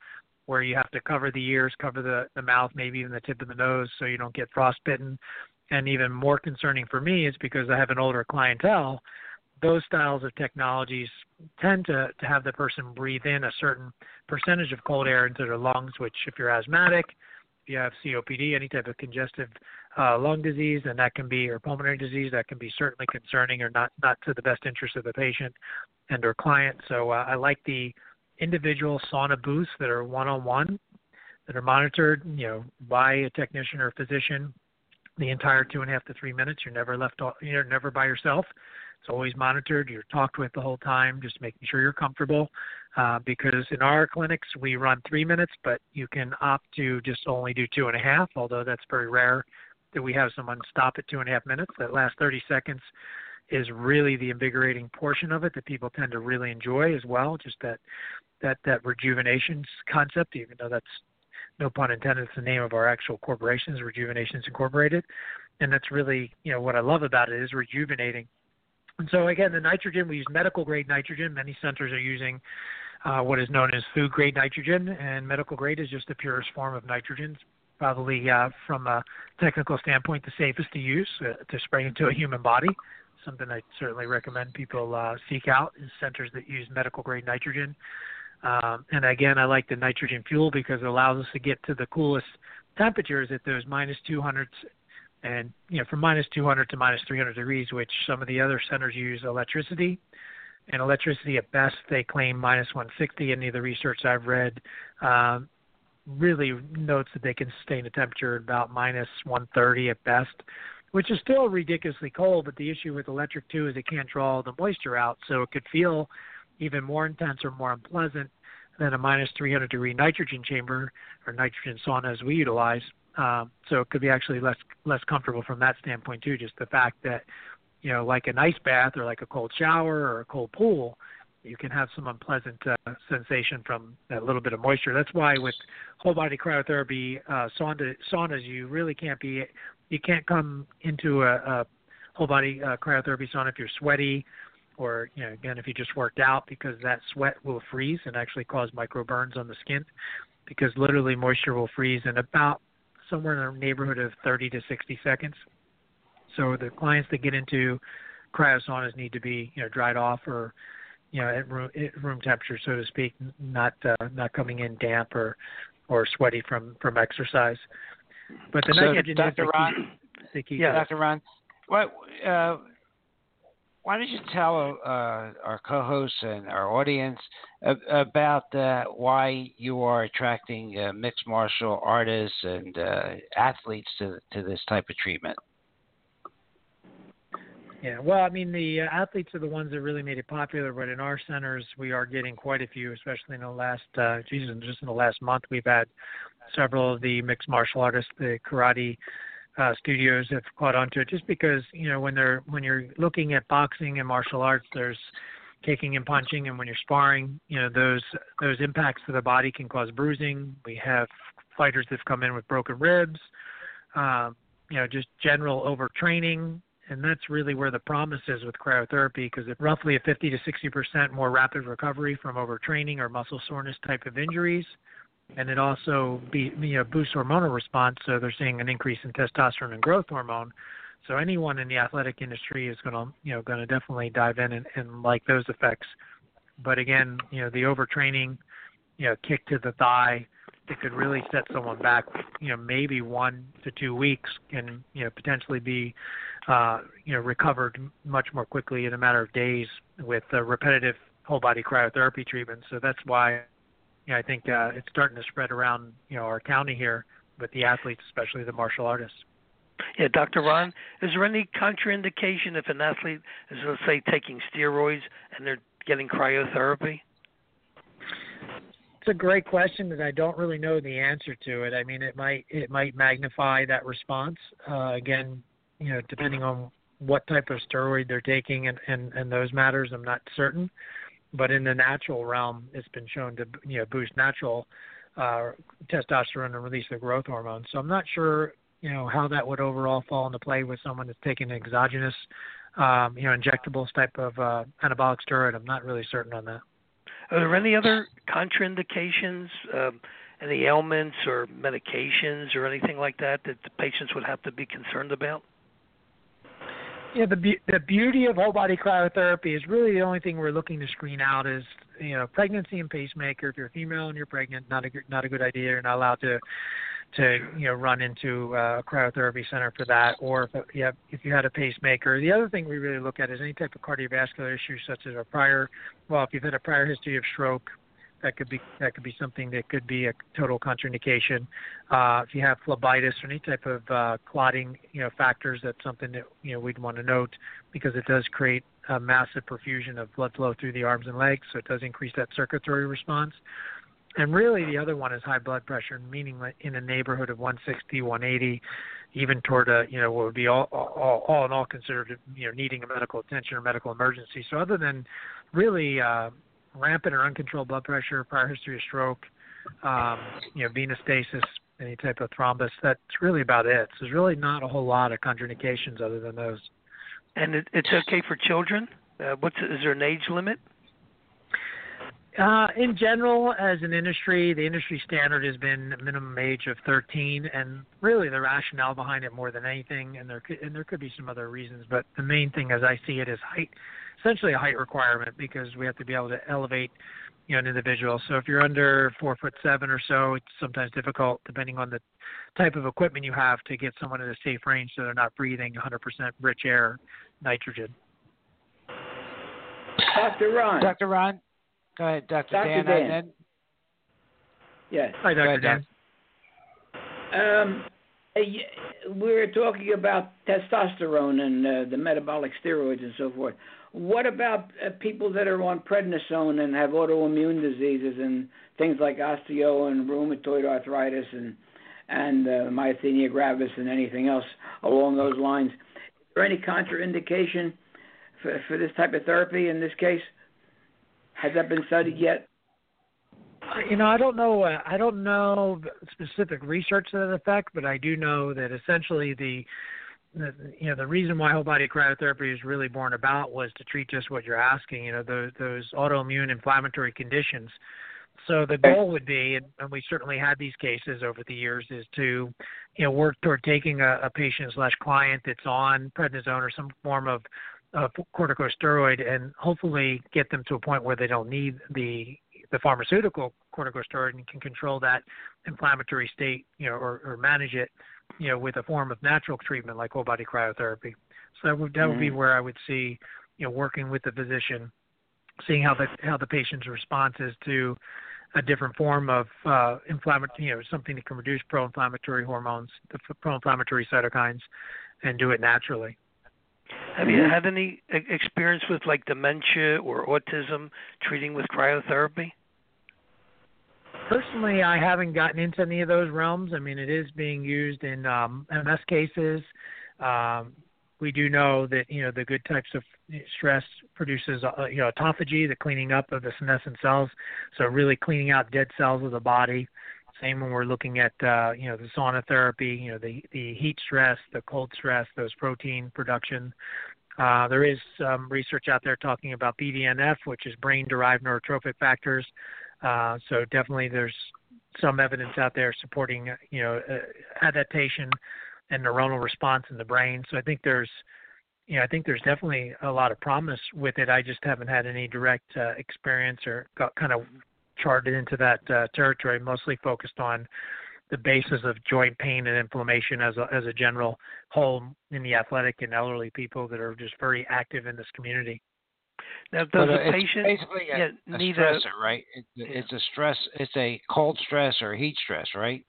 [SPEAKER 4] where you have to cover the ears, cover the, the mouth, maybe even the tip of the nose, so you don't get frostbitten. And even more concerning for me is because I have an older clientele. Those styles of technologies tend to, to have the person breathe in a certain percentage of cold air into their lungs, which, if you're asthmatic, if you have COPD, any type of congestive uh, lung disease, and that can be or pulmonary disease that can be certainly concerning or not not to the best interest of the patient and or client. So uh, I like the individual sauna booths that are one-on-one, that are monitored, you know, by a technician or a physician the entire two and a half to three minutes. You're never left, you're never by yourself. It's always monitored. You're talked with the whole time, just making sure you're comfortable. Uh, because in our clinics we run three minutes, but you can opt to just only do two and a half, although that's very rare that we have someone stop at two and a half minutes. That last 30 seconds is really the invigorating portion of it that people tend to really enjoy as well. Just that that that rejuvenation concept, even though that's no pun intended, it's the name of our actual corporation, is Rejuvenations Incorporated, and that's really you know what I love about it is rejuvenating. And so again, the nitrogen we use medical grade nitrogen. Many centers are using uh, what is known as food grade nitrogen, and medical grade is just the purest form of nitrogen. Probably uh, from a technical standpoint, the safest to use uh, to spray into a human body. Something I certainly recommend people uh, seek out is centers that use medical grade nitrogen. Um, and again, I like the nitrogen fuel because it allows us to get to the coolest temperatures at those minus 200s and you know from minus 200 to minus 300 degrees, which some of the other centers use electricity. And electricity at best they claim minus 160. Any of the research I've read um, really notes that they can sustain a temperature about minus 130 at best, which is still ridiculously cold. But the issue with electric too is it can't draw the moisture out, so it could feel even more intense or more unpleasant than a minus 300 degree nitrogen chamber or nitrogen sauna as we utilize. Um, so it could be actually less less comfortable from that standpoint too. Just the fact that you know, like an ice bath or like a cold shower or a cold pool, you can have some unpleasant uh, sensation from that little bit of moisture. That's why with whole body cryotherapy uh, sauna, saunas, you really can't be you can't come into a, a whole body uh, cryotherapy sauna if you're sweaty or you know again if you just worked out because that sweat will freeze and actually cause micro burns on the skin because literally moisture will freeze in about somewhere in the neighborhood of 30 to 60 seconds. So the clients that get into cryosaunas need to be you know dried off or you know at room, at room temperature so to speak, not uh, not coming in damp or or sweaty from from exercise. But the
[SPEAKER 1] so
[SPEAKER 4] nitrogen
[SPEAKER 1] Dr. Ron,
[SPEAKER 4] key.
[SPEAKER 1] yeah, Dr. Ron, what uh, why don't you tell uh, our co-hosts and our audience about uh, why you are attracting uh, mixed martial artists and uh, athletes to to this type of treatment?
[SPEAKER 4] Yeah, well, I mean, the uh, athletes are the ones that really made it popular, but in our centers, we are getting quite a few, especially in the last, uh, Jesus, just in the last month, we've had several of the mixed martial artists, the karate uh, studios have caught on to it just because you know when they're when you're looking at boxing and martial arts there's kicking and punching and when you're sparring you know those those impacts to the body can cause bruising. We have fighters that've come in with broken ribs um, you know just general overtraining and that's really where the promise is with cryotherapy because it's roughly a 50 to 60 percent more rapid recovery from overtraining or muscle soreness type of injuries and it also be, you know, boosts hormonal response. So they're seeing an increase in testosterone and growth hormone. So anyone in the athletic industry is going to, you know, going to definitely dive in and, and like those effects. But again, you know, the overtraining, you know, kick to the thigh, it could really set someone back. You know, maybe one to two weeks can, you know, potentially be, uh, you know, recovered much more quickly in a matter of days with uh, repetitive whole body cryotherapy treatment. So that's why you know, I think uh, it's starting to spread around, you know, our county here with the athletes, especially the martial artists.
[SPEAKER 2] Yeah, Dr. Ron, is there any contraindication if an athlete is, let's say, taking steroids and they're getting cryotherapy?
[SPEAKER 4] It's a great question that I don't really know the answer to it. I mean, it might it might magnify that response. Uh, again, you know, depending on what type of steroid they're taking and, and, and those matters, I'm not certain but in the natural realm, it's been shown to you know boost natural uh, testosterone and release the growth hormone. So I'm not sure you know how that would overall fall into play with someone that's taking exogenous um, you know injectables type of uh, anabolic steroid. I'm not really certain on that.
[SPEAKER 2] Are there any other contraindications, um, any ailments or medications or anything like that that the patients would have to be concerned about?
[SPEAKER 4] Yeah, the be- the beauty of whole body cryotherapy is really the only thing we're looking to screen out is you know pregnancy and pacemaker. If you're female and you're pregnant, not a good, not a good idea. You're not allowed to to you know run into uh, a cryotherapy center for that. Or if you have, if you had a pacemaker. The other thing we really look at is any type of cardiovascular issue, such as a prior well, if you've had a prior history of stroke, that could be that could be something that could be a total contraindication. Uh, if you have phlebitis or any type of uh, clotting, you know, factors, that's something that you know we'd want to note because it does create a massive perfusion of blood flow through the arms and legs, so it does increase that circulatory response. and really the other one is high blood pressure, meaning in the neighborhood of 160, 180, even toward a you know what would be all all, all in all considered you know needing a medical attention or medical emergency. So other than really uh, rampant or uncontrolled blood pressure, prior history of stroke, um, you know venous stasis, any type of thrombus, that's really about it. So there's really not a whole lot of contraindications other than those.
[SPEAKER 2] And it, it's okay for children. Uh, what's is there an age limit?
[SPEAKER 4] Uh, in general, as an industry, the industry standard has been a minimum age of 13, and really the rationale behind it more than anything, and there could, and there could be some other reasons, but the main thing, as I see it, is height, essentially a height requirement because we have to be able to elevate, you know, an individual. So if you're under four foot seven or so, it's sometimes difficult, depending on the type of equipment you have, to get someone in a safe range so they're not breathing 100% rich air, nitrogen.
[SPEAKER 3] Dr. Ron.
[SPEAKER 1] Dr. Ron. Go ahead, Dr.
[SPEAKER 3] Dr.
[SPEAKER 1] Dan.
[SPEAKER 3] Dan.
[SPEAKER 1] Then...
[SPEAKER 3] Yes.
[SPEAKER 4] Hi, Dr.
[SPEAKER 1] ahead,
[SPEAKER 4] Dan.
[SPEAKER 3] Um, we were talking about testosterone and uh, the metabolic steroids and so forth. What about uh, people that are on prednisone and have autoimmune diseases and things like osteo and rheumatoid arthritis and and uh, myasthenia gravis and anything else along those lines? Is there any contraindication for, for this type of therapy in this case? Has that been studied yet?
[SPEAKER 4] You know, I don't know. Uh, I don't know specific research to that effect, but I do know that essentially the, the you know the reason why whole body cryotherapy is really born about was to treat just what you're asking. You know, those those autoimmune inflammatory conditions. So the goal would be, and, we certainly had these cases over the years, is to, you know, work toward taking a, a patient slash client that's on prednisone or some form of uh, corticosteroid and hopefully get them to a point where they don't need the the pharmaceutical corticosteroid can control that inflammatory state, you know, or, or manage it, you know, with a form of natural treatment like whole body cryotherapy. So that would that would be
[SPEAKER 3] Mm-hmm.
[SPEAKER 4] where I would see, you know, working with the physician, seeing how the how the patient's response is to a different form of uh, inflammatory, you know, something that can reduce pro-inflammatory hormones, the pro-inflammatory cytokines, and do it naturally.
[SPEAKER 2] Have you had any experience with like dementia or autism treating with cryotherapy?
[SPEAKER 4] Personally, I haven't gotten into any of those realms. I mean, it is being used in um, MS cases. Um, we do know that you know the good types of stress produces uh, you know autophagy, the cleaning up of the senescent cells, so really cleaning out dead cells of the body. Same when we're looking at uh, you know the sauna therapy, you know the the heat stress, the cold stress, those protein production. Uh, there is some research out there talking about BDNF, which is brain-derived neurotrophic factors. Uh, so definitely, there's some evidence out there supporting you know uh, adaptation and neuronal response in the brain. So I think there's you know, I think there's definitely a lot of promise with it. I just haven't had any direct uh, experience or got kind of charted into that uh, territory. Mostly focused on the basis of joint pain and inflammation as a as a general whole in the athletic and elderly people that are just very active in this community.
[SPEAKER 2] Now, does
[SPEAKER 1] But, uh,
[SPEAKER 2] the patient
[SPEAKER 1] basically a,
[SPEAKER 2] yeah,
[SPEAKER 1] a
[SPEAKER 2] need a
[SPEAKER 1] stressor, right? It's, it's a stress. It's a cold stress or heat stress, right?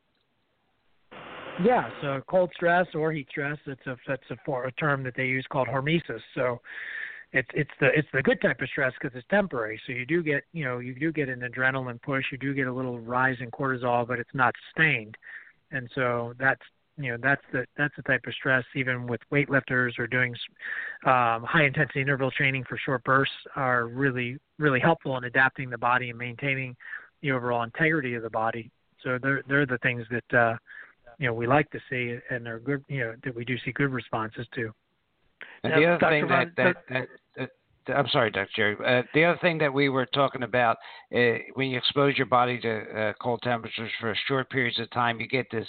[SPEAKER 4] Yeah, so cold stress or heat stress, it's a that's a, for, a term that they use called hormesis. So it's it's the it's the good type of stress because it's temporary. So you do get you know you do get an adrenaline push, you do get a little rise in cortisol, but it's not sustained. And so that's you know that's the that's the type of stress even with weightlifters or doing um, high intensity interval training for short bursts are really really helpful in adapting the body and maintaining the overall integrity of the body. So they're they're the things that uh, you know we like to see and they're good you know that we do see good responses to.
[SPEAKER 1] And
[SPEAKER 2] Now,
[SPEAKER 1] the other
[SPEAKER 2] Dr.
[SPEAKER 1] thing
[SPEAKER 2] Ron,
[SPEAKER 1] that, that, that, that I'm sorry, Dr. Jerry. Uh, the other thing that we were talking about uh, when you expose your body to uh, cold temperatures for short periods of time, you get this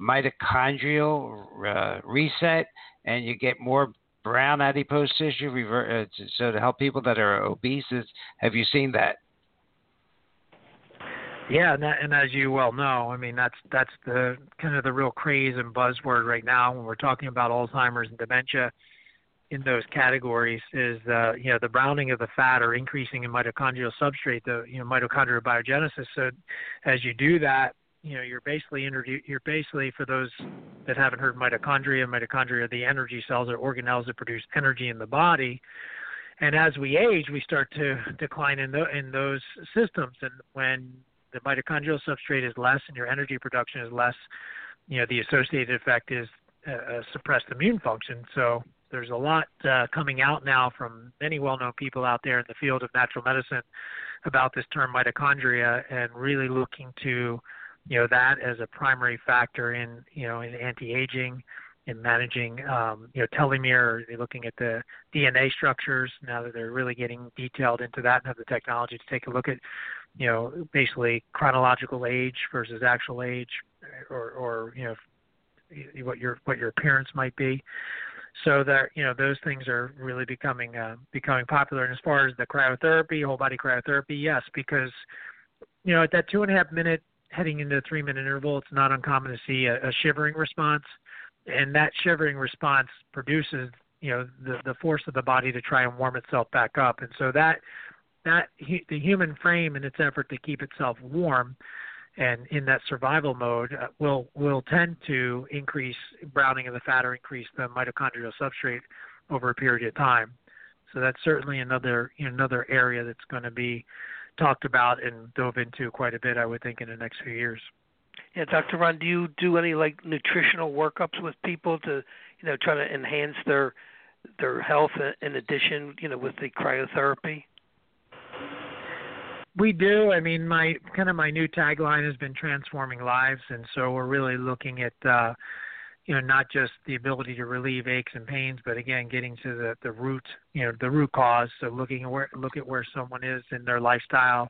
[SPEAKER 1] mitochondrial uh, reset, and you get more brown adipose tissue. Revert, uh, so to help people that are obese, is, have you seen that?
[SPEAKER 4] Yeah, and, that, and as you well know, I mean that's that's the kind of the real craze and buzzword right now when we're talking about Alzheimer's and dementia. In those categories, is uh, you know the browning of the fat or increasing in mitochondrial substrate, the you know mitochondrial biogenesis. So, as you do that, you know you're basically you're basically for those that haven't heard mitochondria, mitochondria are the energy cells or organelles that produce energy in the body. And as we age, we start to decline in the, in those systems. And when the mitochondrial substrate is less and your energy production is less, you know, the associated effect is uh, suppressed immune function. So there's a lot uh, coming out now from many well-known people out there in the field of natural medicine about this term mitochondria and really looking to you know that as a primary factor in you know in anti-aging in managing um, you know telomere looking at the DNA structures now that they're really getting detailed into that and have the technology to take a look at you know basically chronological age versus actual age or or you know what your what your appearance might be so that you know those things are really becoming uh, becoming popular. And as far as the cryotherapy, whole body cryotherapy, yes, because you know at that two and a half minute heading into a three minute interval, it's not uncommon to see a, a shivering response, and that shivering response produces you know the the force of the body to try and warm itself back up, and so that that the human frame in its effort to keep itself warm and in that survival mode uh, will will tend to increase browning of the fat or increase the mitochondrial substrate over a period of time. So that's certainly another another area that's going to be talked about and dove into quite a bit, I would think, in the next few years.
[SPEAKER 2] Yeah, Dr. Ron, do you do any like nutritional workups with people to, you know, try to enhance their their health in addition, you know, with the cryotherapy?
[SPEAKER 4] We do. I mean, my kind of my new tagline has been transforming lives, and so we're really looking at, uh, you know, not just the ability to relieve aches and pains, but again, getting to the the root, you know, the root cause. So looking at where look at where someone is in their lifestyle.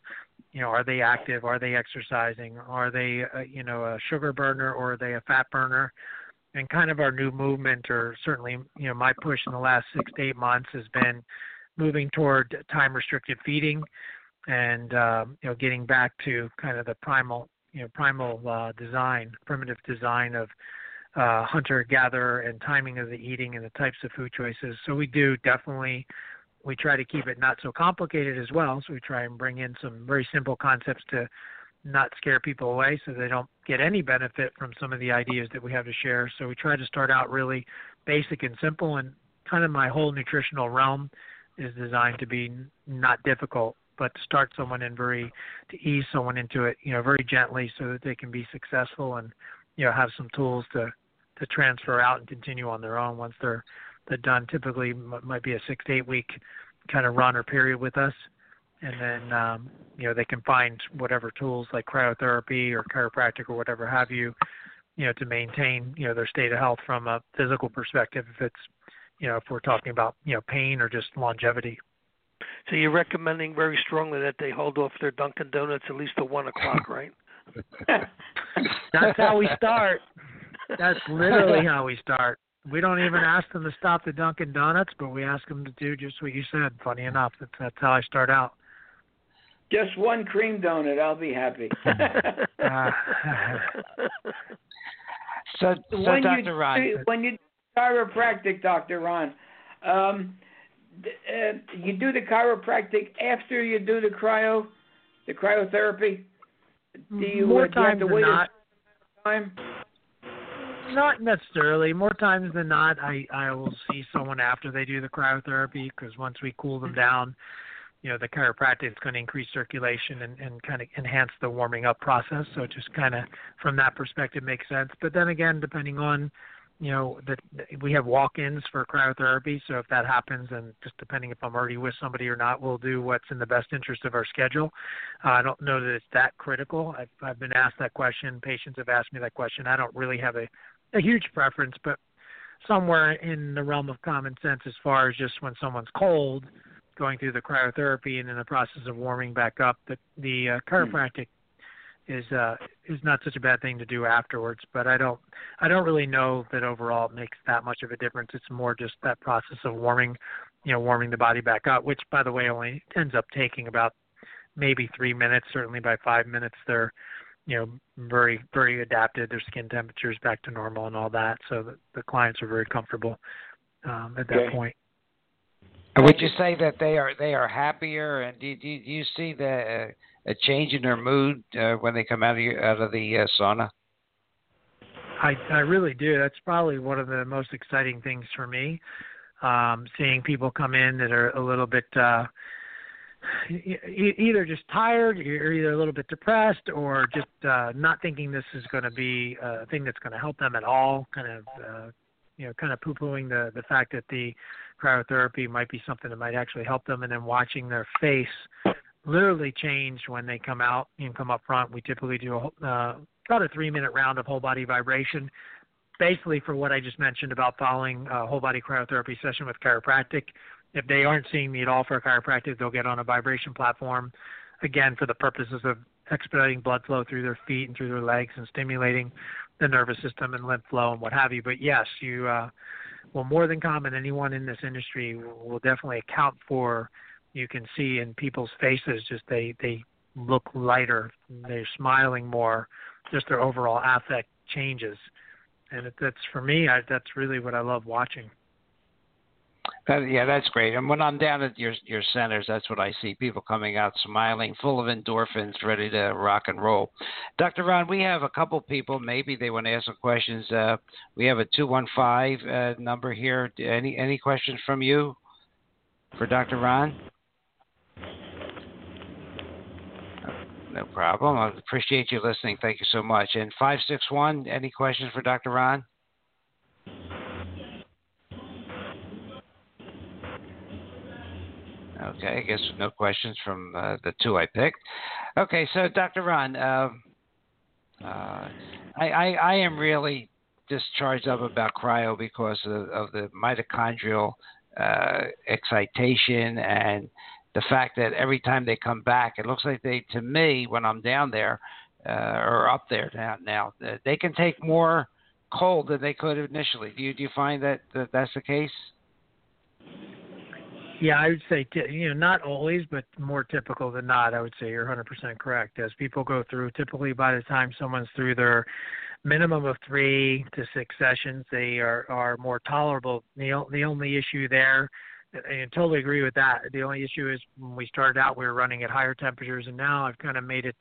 [SPEAKER 4] You know, are they active? Are they exercising? Are they, uh, you know, a sugar burner or are they a fat burner? And kind of our new movement, or certainly, you know, my push in the last six to eight months has been moving toward time restricted feeding and um, you know getting back to kind of the primal you know primal uh, design, primitive design of uh, hunter gatherer and timing of the eating and the types of food choices. So we do definitely we try to keep it not so complicated as well. So we try and bring in some very simple concepts to not scare people away so they don't get any benefit from some of the ideas that we have to share. So we try to start out really basic and simple and kind of my whole nutritional realm is designed to be not difficult but to start someone in very to ease someone into it, you know, very gently so that they can be successful and you know have some tools to to transfer out and continue on their own once they're they're done. Typically, might be a six to eight week kind of run or period with us, and then um, you know they can find whatever tools like cryotherapy or chiropractic or whatever have you, you know, to maintain you know their state of health from a physical perspective. If it's you know if we're talking about you know pain or just longevity.
[SPEAKER 2] So you're recommending very strongly that they hold off their Dunkin' Donuts at least till one o'clock, right? [LAUGHS]
[SPEAKER 4] That's how we start. That's literally how we start. We don't even ask them to stop the Dunkin' Donuts, but we ask them to do just what you said. Funny enough, that's, that's how I start out.
[SPEAKER 3] Just one cream donut, I'll be happy. [LAUGHS] [LAUGHS]
[SPEAKER 1] so, so
[SPEAKER 3] when
[SPEAKER 1] Dr.
[SPEAKER 3] You,
[SPEAKER 1] Ron,
[SPEAKER 3] when you chiropractic, Dr. Ron, um, uh, you do the chiropractic after you do the cryo, the cryotherapy. Do you,
[SPEAKER 4] More
[SPEAKER 3] uh, do you have
[SPEAKER 4] times
[SPEAKER 3] to
[SPEAKER 4] than
[SPEAKER 3] wait
[SPEAKER 4] not.
[SPEAKER 3] a time?
[SPEAKER 4] Not necessarily. More times than not, I I will see someone after they do the cryotherapy because once we cool them down, you know, the chiropractic is going to increase circulation and and kind of enhance the warming up process. So it just kind of from that perspective makes sense. But then again, depending on you know that we have walk-ins for cryotherapy so if that happens and just depending if i'm already with somebody or not we'll do what's in the best interest of our schedule uh, i don't know that it's that critical I've, I've been asked that question patients have asked me that question i don't really have a, a huge preference but somewhere in the realm of common sense as far as just when someone's cold going through the cryotherapy and in the process of warming back up the the uh, chiropractic is uh is not such a bad thing to do afterwards but i don't i don't really know that overall it makes that much of a difference. It's more just that process of warming you know warming the body back up which by the way only ends up taking about maybe three minutes certainly by five minutes they're you know very very adapted their skin temperatures back to normal and all that so the, the clients are very comfortable um at that
[SPEAKER 3] Okay.
[SPEAKER 4] point
[SPEAKER 1] would you say that they are they are happier, and do, do, do you see the uh, a change in their mood uh, when they come out of your, out of the uh, sauna?
[SPEAKER 4] I I really do. That's probably one of the most exciting things for me. Um, seeing people come in that are a little bit uh either just tired, or either a little bit depressed, or just uh, not thinking this is going to be a thing that's going to help them at all. Kind of, uh, you know, kind of poo-pooing the the fact that the cryotherapy might be something that might actually help them, and then watching their face literally change when they come out and come up front. We typically do a, uh, about a three-minute round of whole body vibration, basically for what I just mentioned about following a whole body cryotherapy session with chiropractic if they aren't seeing me at all for a chiropractic, they'll get on a vibration platform, again, for the purposes of expediting blood flow through their feet and through their legs and stimulating the nervous system and lymph flow and what have you. But yes, you uh, will more than common anyone in this industry will definitely account for. You can see in people's faces just they they look lighter, they're smiling more, just their overall affect changes, and that's for me. I, that's really what I love watching.
[SPEAKER 1] That, yeah, that's great. And when I'm down at your your centers, that's what I see: people coming out smiling, full of endorphins, ready to rock and roll. Dr. Ron, we have a couple people. Maybe they want to ask some questions. Uh, we have a two one five uh, number here. Any any questions from you for Dr. Ron? No problem. I appreciate you listening. Thank you so much. And 561, any questions for Dr. Ron? Okay, I guess no questions from uh, the two I picked. Okay, so Dr. Ron, uh, uh, I, I, I am really discharged up about cryo because of, of the mitochondrial uh, excitation and the fact that every time they come back, it looks like they, to me, when I'm down there uh, or up there now, now, they can take more cold than they could initially. Do you do you find that, that that's the case?
[SPEAKER 4] Yeah, I would say you know not always, but more typical than not. I would say you're 100% correct. As people go through, typically by the time someone's through their minimum of three to six sessions, they are are more tolerable. The the only issue there, and I totally agree with that. The only issue is when we started out, we were running at higher temperatures, and now I've kind of made it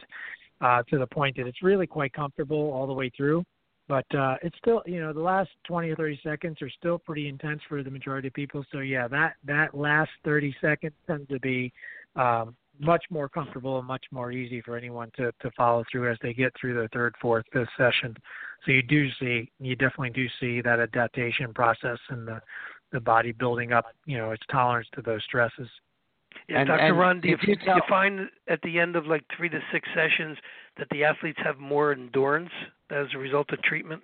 [SPEAKER 4] uh, to the point that it's really quite comfortable all the way through. But uh, it's still, you know, the last 20 or 30 seconds are still pretty intense for the majority of people. So yeah, that that last 30 seconds tends to be um, much more comfortable and much more easy for anyone to to follow through as they get through their third, fourth, fifth session. So you do see, you definitely do see that adaptation process and the the body building up, you know, its tolerance to those stresses.
[SPEAKER 2] Yeah, and, Dr. And Ron, do you, you, tell- you find at the end of like three to six sessions that the athletes have more endurance as a result of treatment?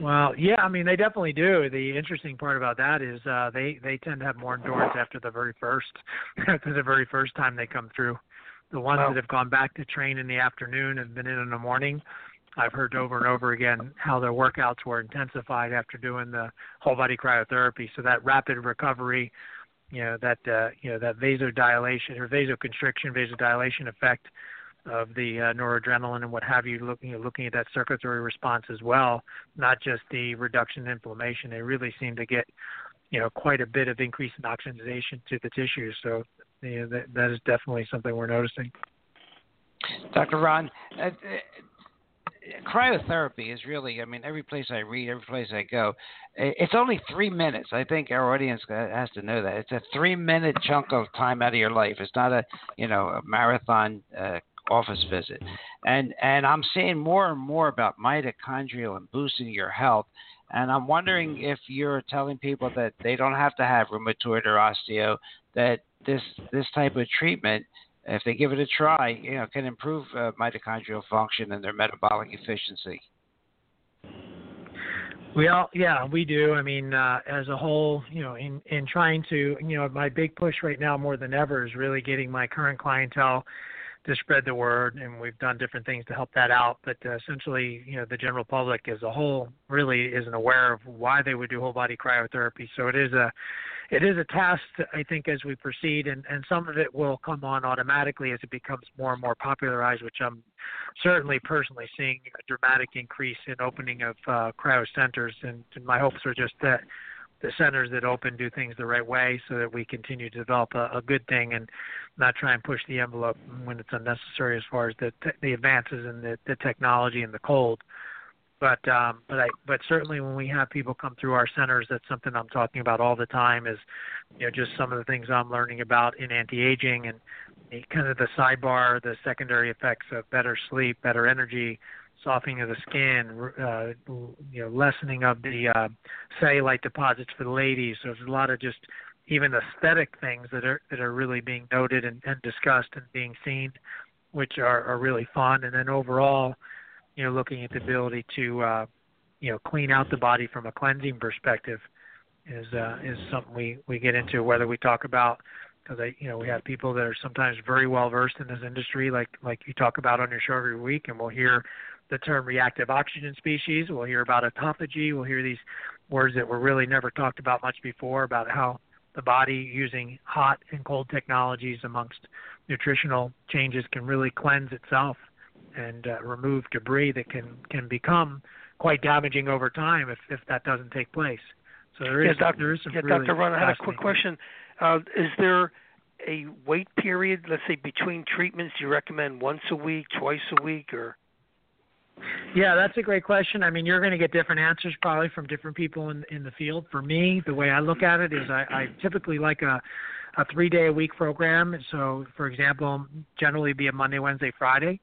[SPEAKER 4] Well, yeah, I mean they definitely do. The interesting part about that is uh, they they tend to have more endurance after the very first [LAUGHS] after the very first time they come through. The ones wow. that have gone back to train in the afternoon and been in in the morning, I've heard over and over again how their workouts were intensified after doing the whole body cryotherapy. So that rapid recovery, you know, that uh, you know that vasodilation or vasoconstriction, vasodilation effect of the uh, noradrenaline and what have you, looking looking at that circulatory response as well, not just the reduction in inflammation. They really seem to get, you know, quite a bit of increase in oxygenation to the tissues. So, you know, that, that is definitely something we're noticing.
[SPEAKER 1] Dr. Ron, uh, uh, cryotherapy is really, I mean, every place I read, every place I go, it's only three minutes. I think our audience has to know that. It's a three minute chunk of time out of your life. It's not a, you know, a marathon uh, office visit. And and I'm seeing more and more about mitochondrial and boosting your health. And I'm wondering if you're telling people that they don't have to have rheumatoid or osteo, that this this type of treatment, if they give it a try, you know, can improve uh, mitochondrial function and their metabolic efficiency.
[SPEAKER 4] Well, yeah, we do. I mean, uh, as a whole, you know, in in trying to, you know, my big push right now more than ever is really getting my current clientele to spread the word, and we've done different things to help that out. But uh, essentially, you know, the general public as a whole really isn't aware of why they would do whole body cryotherapy. So it is a it is a task, I think, as we proceed, and, and some of it will come on automatically as it becomes more and more popularized, which I'm certainly personally seeing a dramatic increase in opening of uh, cryo centers, and, and my hopes are just that the centers that open do things the right way so that we continue to develop a, a good thing and not try and push the envelope when it's unnecessary as far as the the advances in the, the technology and the cold. but um, but I but certainly when we have people come through our centers, that's something I'm talking about all the time. Is you know just some of the things I'm learning about in anti-aging and kind of the sidebar, the secondary effects of better sleep, better energy, softening of the skin, uh, you know, lessening of the uh, cellulite deposits for the ladies. So there's a lot of just even aesthetic things that are that are really being noted and, and discussed and being seen, which are, are really fun. And then overall, you know, looking at the ability to uh, you know clean out the body from a cleansing perspective is uh, is something we we get into whether we talk about because I you know we have people that are sometimes very well versed in this industry like like you talk about on your show every week and we'll hear the term reactive oxygen species we'll hear about autophagy we'll hear these words that were really never talked about much before about how the body using hot and cold technologies amongst nutritional changes can really cleanse itself and uh, remove debris that can can become quite damaging over time if if that doesn't take place. So there is
[SPEAKER 2] yeah, doc,
[SPEAKER 4] there is some
[SPEAKER 2] yeah,
[SPEAKER 4] really
[SPEAKER 2] Dr. Ron, I had a quick question. Uh, is there a wait period, let's say between treatments? Do you recommend once a week, twice a week, or?
[SPEAKER 4] Yeah, that's a great question. I mean, you're going to get different answers probably from different people in in the field. For me, the way I look at it is I, I typically like a a three day a week program. So, for example, generally be a Monday, Wednesday, Friday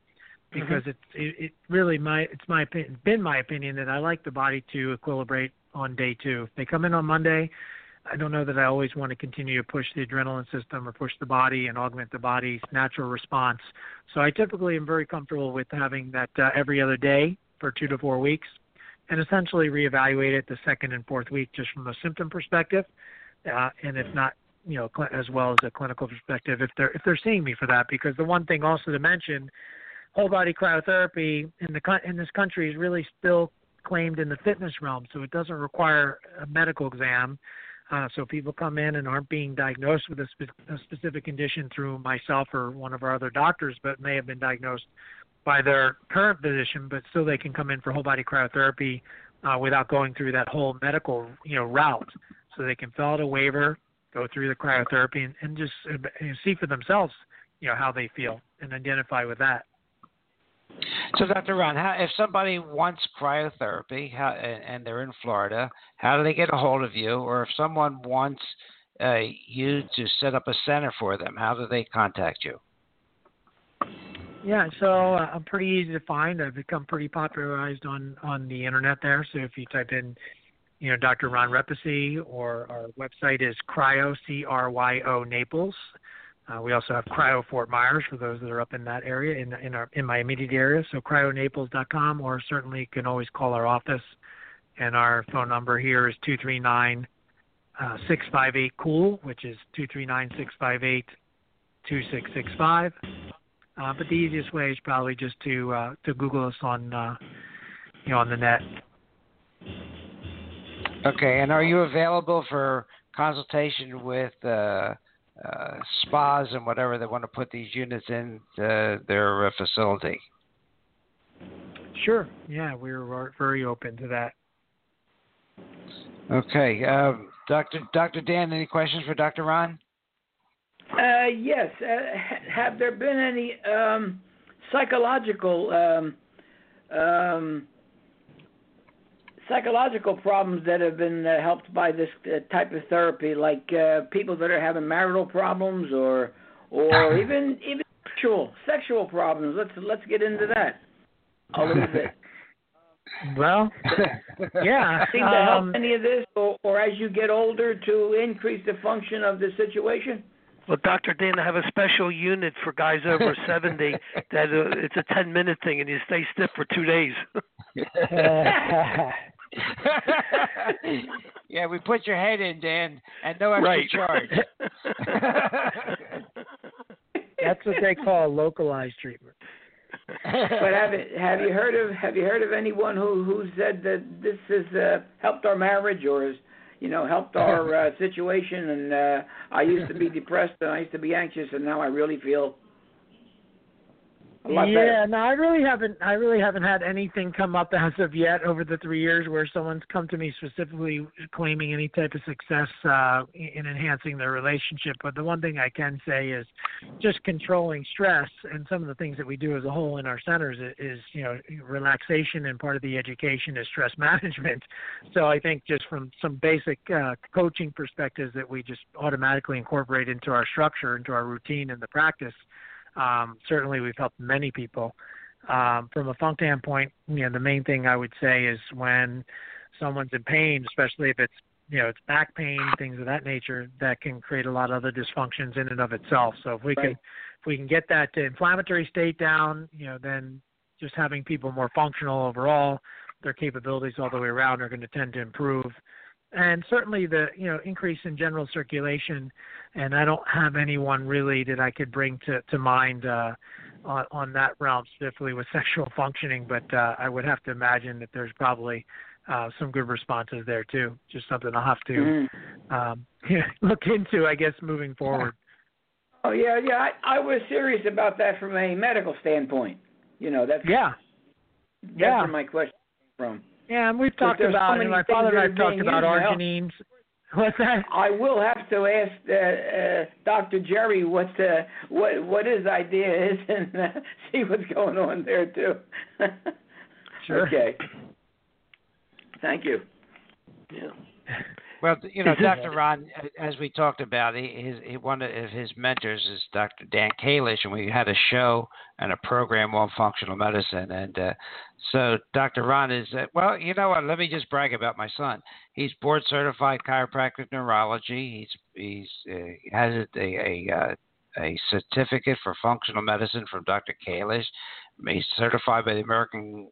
[SPEAKER 4] because mm-hmm. it's it, it really my it's my opinion, been my opinion that I like the body to equilibrate on day two. If they come in on Monday, I don't know that I always want to continue to push the adrenaline system or push the body and augment the body's natural response. So I typically am very comfortable with having that uh, every other day for two to four weeks, and essentially reevaluate it the second and fourth week just from a symptom perspective, uh, and if not you know as well as a clinical perspective if they're if they're seeing me for that because the one thing also to mention whole body cryotherapy in the in this country is really still claimed in the fitness realm, so it doesn't require a medical exam. Uh, so people come in and aren't being diagnosed with a, spe- a specific condition through myself or one of our other doctors, but may have been diagnosed by their current physician, but still they can come in for whole body cryotherapy uh, without going through that whole medical you know route. So they can fill out a waiver, go through the cryotherapy, and, and just uh, see for themselves you know how they feel and identify with that.
[SPEAKER 1] So, Dr. Ron, how, if somebody wants cryotherapy how, and, and, they're in Florida, how do they get a hold of you? Or if someone wants uh, you to set up a center for them, how do they contact you?
[SPEAKER 4] Yeah, so uh, I'm pretty easy to find. I've become pretty popularized on on the internet there. So if you type in, you know, Dr. Ron Repacy, or our website is cryo c r y o Naples uh, we also have Cryo Fort Myers for those that are up in that area, in in our in my immediate area. So cryonaples.com, or certainly can always call our office, and our phone number here is two three nine uh, six five eight cool, which is two three nine six five eight two six six five. Uh, but the easiest way is probably just to uh, to Google us on uh, you know on the net.
[SPEAKER 1] Okay, and are you available for consultation with uh, spas and whatever they want to put these units in uh, their uh, facility.
[SPEAKER 4] Sure. Yeah, we're very open to that.
[SPEAKER 1] Okay, um, Doctor Doctor Dan, any questions for Doctor Ron?
[SPEAKER 3] Uh, yes. Uh, have there been any um, psychological um, um psychological problems that have been uh, helped by this uh, type of therapy, like uh, people that are having marital problems or or [LAUGHS] even even sexual sexual problems. Let's let's get into that a little bit. [LAUGHS]
[SPEAKER 4] Well, yeah.
[SPEAKER 3] Seem to help um, any of this, or, or as you get older, to increase the function of the situation.
[SPEAKER 2] Well, Dr. Dan, I have a special unit for guys over [LAUGHS] 70 that uh, it's a 10 minute thing and you stay stiff for two days. [LAUGHS]
[SPEAKER 1] yeah, we put your head in, Dan, and no extra
[SPEAKER 2] right.
[SPEAKER 1] charge. [LAUGHS]
[SPEAKER 4] That's what they call a localized treatment.
[SPEAKER 3] but have have you heard of have you heard of anyone who who said that this has uh, helped our marriage or has you know helped our uh, situation and uh, I used to be depressed and I used to be anxious and now I really feel lot
[SPEAKER 4] yeah,
[SPEAKER 3] better.
[SPEAKER 4] no, I really haven't. I really haven't had anything come up as of yet over the three years where someone's come to me specifically claiming any type of success uh, in enhancing their relationship. But the one thing I can say is just controlling stress and some of the things that we do as a whole in our centers is, is you know relaxation and part of the education is stress [LAUGHS] management. So I think just from some basic uh, coaching perspectives that we just automatically incorporate into our structure, into our routine, and the practice um, certainly, we've helped many people. Um, from a funk standpoint, you know, the main thing I would say is when someone's in pain, especially if it's you know it's back pain, things of that nature, that can create a lot of other dysfunctions in and of itself. So if we
[SPEAKER 3] right.
[SPEAKER 4] can if we can get that inflammatory state down, you know, then just having people more functional overall, their capabilities all the way around are going to tend to improve and certainly the you know increase in general circulation and i don't have anyone really that i could bring to to mind uh on on that realm specifically with [LAUGHS] sexual functioning but uh i would have to imagine that there's probably uh some good responses there too just something i'll have to
[SPEAKER 3] Mm-hmm.
[SPEAKER 4] um [LAUGHS] look into i guess moving forward [LAUGHS]
[SPEAKER 3] Oh yeah, yeah. I, I was serious about that from a medical standpoint. You know, that's
[SPEAKER 4] yeah
[SPEAKER 3] that's
[SPEAKER 4] yeah.
[SPEAKER 3] where my question came from.
[SPEAKER 4] Yeah and we've talked
[SPEAKER 3] so
[SPEAKER 4] about
[SPEAKER 3] many
[SPEAKER 4] and my father and i've talked about arginines [LAUGHS] what's that
[SPEAKER 3] I will have to ask uh, uh, Dr. Jerry what uh, what what his idea is [LAUGHS] and uh, see what's going on there too. [LAUGHS]
[SPEAKER 4] Sure.
[SPEAKER 3] Okay. Thank you.
[SPEAKER 2] Yeah.
[SPEAKER 1] Well, you know, Dr. Ron, as we talked about, he- his he, one of his mentors is Dr. Dan Kalish, and we had a show and a program on functional medicine. And uh, so, Dr. Ron is uh, well, you know what? Let me just brag about my son. He's board certified chiropractic neurology. He's he's uh, he has a a, uh, a certificate for functional medicine from Dr. Kalish. He's certified by the American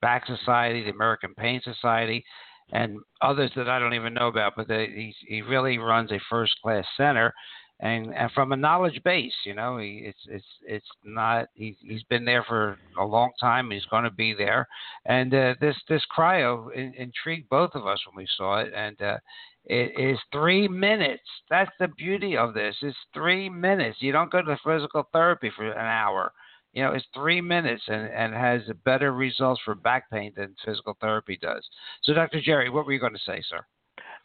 [SPEAKER 1] Back Society, the American Pain Society and others that I don't even know about. But they, he's, he really runs a first class center, and and from a knowledge base, you know, he, it's it's it's not. He, he's been there for a long time. He's going to be there, and uh, this this cryo in, intrigued both of us when we saw it, and. Uh, it is three minutes. That's the beauty of this. It's three minutes. You don't go to physical therapy for an hour you know, it's three minutes and, and has better results for back pain than physical therapy does. So, Dr. Jerry, what were you going to say, sir?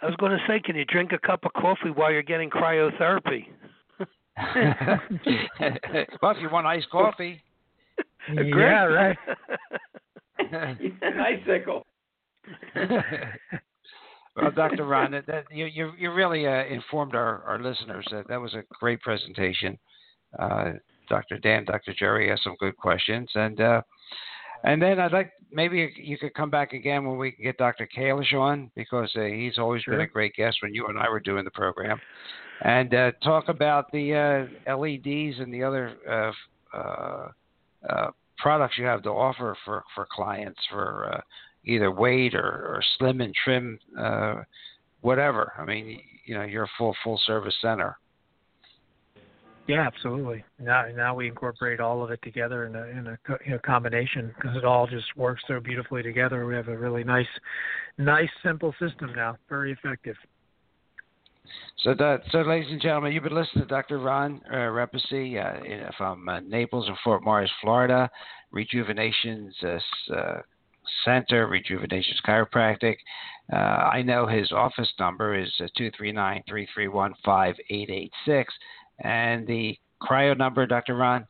[SPEAKER 2] I was going to say, can you drink a cup of coffee while you're getting cryotherapy? [LAUGHS]
[SPEAKER 1] well, if you want iced coffee. [LAUGHS]
[SPEAKER 2] Great.
[SPEAKER 4] yeah right [LAUGHS]
[SPEAKER 3] nice sickle.
[SPEAKER 1] well, Dr. Ron, that, that, you, you, you really uh, informed our, our listeners. That, that was a great presentation. Uh, Dr. Dan, Dr. Jerry asked some good questions, and uh, and then I'd like maybe you could come back again when we can get Dr. Kalish on because uh, he's always
[SPEAKER 4] Sure.
[SPEAKER 1] been a great guest when you and I were doing the program, and uh, talk about the uh, LEDs and the other uh, uh, uh, products you have to offer for for clients for uh, either weight or, or slim and trim, uh, whatever. I mean, you know, you're a full full service center.
[SPEAKER 4] Yeah, absolutely. Now, now we incorporate all of it together in a in a combination because it all just works so beautifully together. We have a really nice, nice simple system now. Very effective.
[SPEAKER 1] So, that, so ladies and gentlemen, you've been listening to Dr. Ron uh, Repesi uh, from uh, Naples and Fort Myers, Florida, Rejuvenation's uh, uh, Center, Rejuvenation's Chiropractic. Uh, I know his office number is uh, two three nine three three one five eight eight six, and the cryo number, Dr. Ron.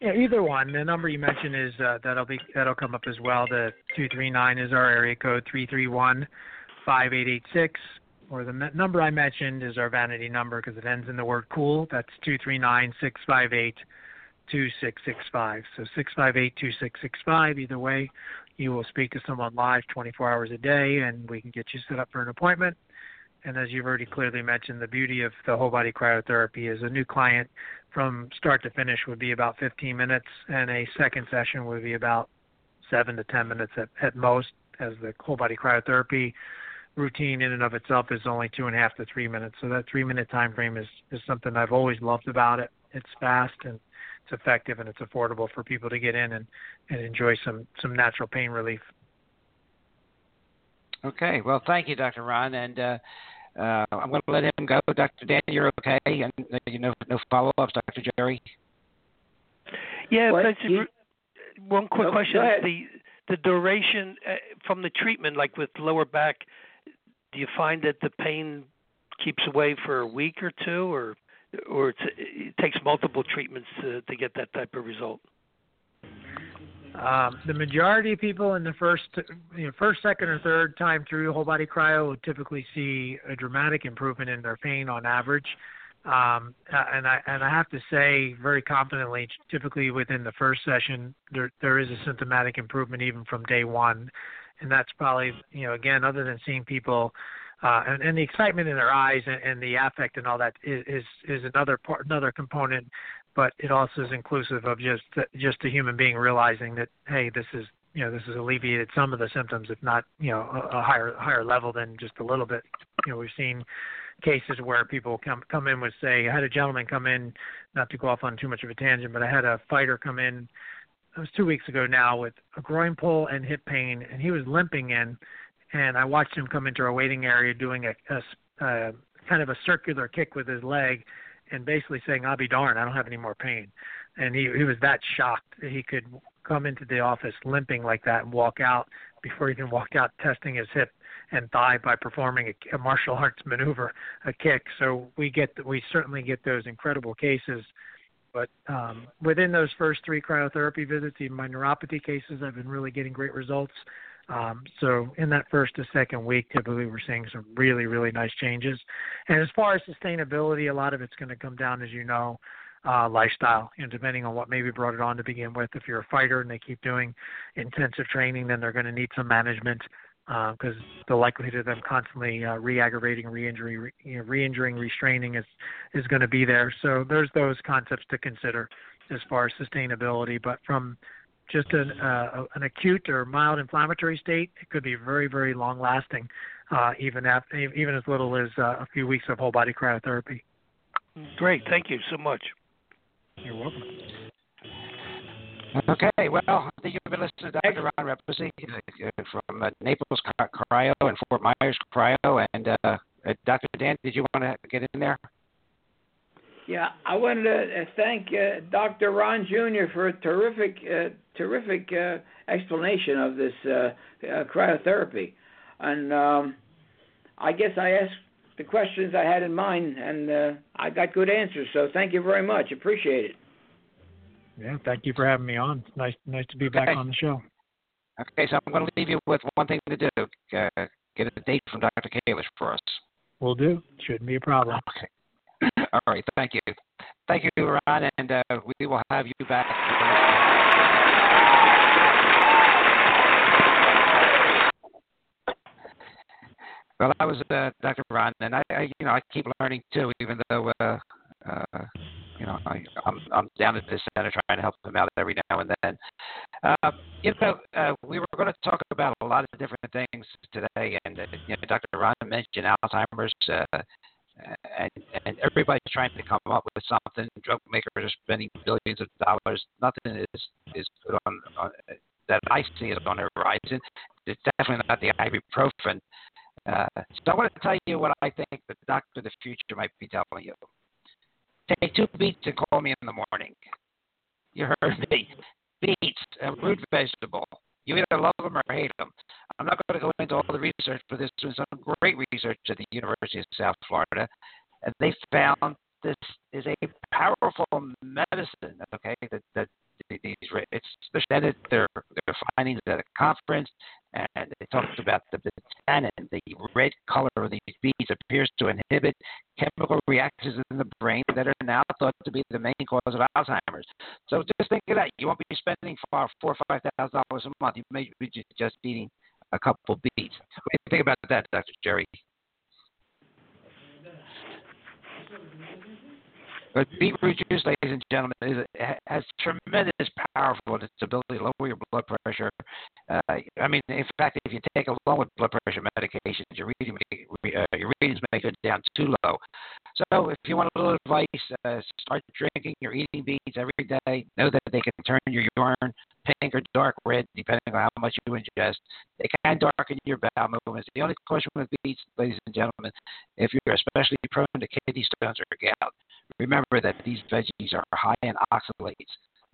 [SPEAKER 4] Yeah, either one. The number you mentioned is uh, that'll be that'll come up as well. The two three nine is our area code three three one five eight eight six. Or the me- number I mentioned is our vanity number because it ends in the word cool. That's two three nine six five eight two six six five. So six five eight two six six five. Either way, you will speak to someone live 24 hours a day, and we can get you set up for an appointment. And as you've already clearly mentioned, the beauty of the whole body cryotherapy is a new client from start to finish would be about 15 minutes, and a second session would be about seven to 10 minutes at, at most, as the whole body cryotherapy routine in and of itself is only two and a half to three minutes. So that three minute time frame is, is something I've always loved about it. It's fast and it's effective and it's affordable for people to get in and, and enjoy some, some natural pain relief.
[SPEAKER 1] Okay. Well, thank you, Dr. Ron, and uh, uh, I'm going to let him go. Dr. Dan, you're okay, and uh, you know, no follow-ups, Dr. Jerry.
[SPEAKER 2] Yeah,
[SPEAKER 3] What?
[SPEAKER 2] that's
[SPEAKER 3] You-
[SPEAKER 2] one quick
[SPEAKER 3] Go-
[SPEAKER 2] question. The the duration uh, from the treatment, like with lower back, do you find that the pain keeps away for a week or two, or or it's, it takes multiple treatments to to get that type of result?
[SPEAKER 4] Um, the majority of people in the first, you know, first, second, or third time through whole body cryo will typically see a dramatic improvement in their pain on average. Um, and I and I have to say very confidently, typically within the first session, there there is a symptomatic improvement even from day one, and that's probably you know again other than seeing people. Uh, and, and the excitement in their eyes and, and the affect and all that is is, is another part, another component but it also is inclusive of just just a human being realizing that hey, this is you know this has alleviated some of the symptoms, if not you know a, a higher higher level than just a little bit. You know, we've seen cases where people come come in with say, I had a gentleman come in, not to go off on too much of a tangent, but I had a fighter come in. It was two weeks ago now with a groin pull and hip pain, and he was limping in, and I watched him come into our waiting area doing a, a, a kind of a circular kick with his leg and basically saying, "I'll be darned, I don't have any more pain." And he he was that shocked that he could come into the office limping like that and walk out before he even walked out testing his hip and thigh by performing a, a martial arts maneuver, a kick. So we get we certainly get those incredible cases. But um, within those first three cryotherapy visits, even my neuropathy cases, I've been really getting great results. Um, so in that first to second week, typically we're seeing some really, really nice changes. And as far as sustainability, a lot of it's going to come down, as you know, uh, lifestyle. You know, depending on what maybe brought it on to begin with. If you're a fighter and they keep doing intensive training, then they're going to need some management because uh, the likelihood of them constantly uh, re-aggravating, re-injury, re, you know, re-injuring, restraining is is going to be there. So there's those concepts to consider as far as sustainability. But from just an, uh, an acute or mild inflammatory state, it could be very, very long lasting, uh, even after, even as little as uh, a few weeks of whole body cryotherapy.
[SPEAKER 2] Great, thank you so much.
[SPEAKER 4] You're welcome.
[SPEAKER 1] Okay, well, I think you've been listening to Dr. Ron Reposey uh, from uh, Naples Cryo and Fort Myers Cryo. And uh, uh, Dr. Dan, did you want to get in there?
[SPEAKER 3] Yeah, I wanted to uh, thank uh, Dr. Ron Jr. for a terrific, uh, terrific uh, explanation of this uh, uh, cryotherapy, and um, I guess I asked the questions I had in mind, and uh, I got good answers. So thank you very much. Appreciate it.
[SPEAKER 4] Yeah, thank you for having me on. It's nice, nice to be back on the show.
[SPEAKER 1] Okay, so I'm going to leave you with one thing to do. Uh, get a date from Dr. Kalish for us.
[SPEAKER 4] We'll do. Shouldn't be a problem.
[SPEAKER 1] Okay. All right, thank you. Thank you, Ron, and uh, we will have you back. Well, I was uh, Dr. Ron, and I, I, you know, I keep learning too, even though, uh, uh, you know, I, I'm I'm down at this center trying to help them out every now and then. Uh, you know, uh, we were going to talk about a lot of different things today, and uh, you know, Dr. Ron mentioned Alzheimer's. Uh, and and everybody's trying to come up with something. Drug makers are spending billions of dollars. Nothing is is good on, on that I see is on the horizon. It's definitely not the ibuprofen. Uh, so I want to tell you what I think the doctor of the future might be telling you. Take two beets and call me in the morning. You heard me. Beets, a root vegetable. You either love them or hate them. I'm not going to go into all the research, but there's been some great research at the University of South Florida, and they found this is a powerful medicine. Okay, that that these it's presented their their findings at a conference, and it talks about the, tannin, the red color of these beets appears to inhibit chemical reactions in the brain that are now thought to be the main cause of Alzheimer's. So just think of that. You won't be spending four, four or five thousand dollars a month. You may be just eating a couple beets. What do you think about that, Dr. Jerry? But beetroot juice, ladies and gentlemen, is, has tremendous powerful in its ability to lower your blood pressure. Uh, I mean, in fact, if you take along with blood pressure medications, your reading may, uh, your readings may go down too low. So, if you want a little advice, uh, start drinking or eating beets every day. Know that they can turn your urine pink or dark red, depending on how much you ingest. They can darken your bowel movements. The only question with beets, ladies and gentlemen, if you're especially prone to kidney stones or gout, remember that these veggies are high in oxalates.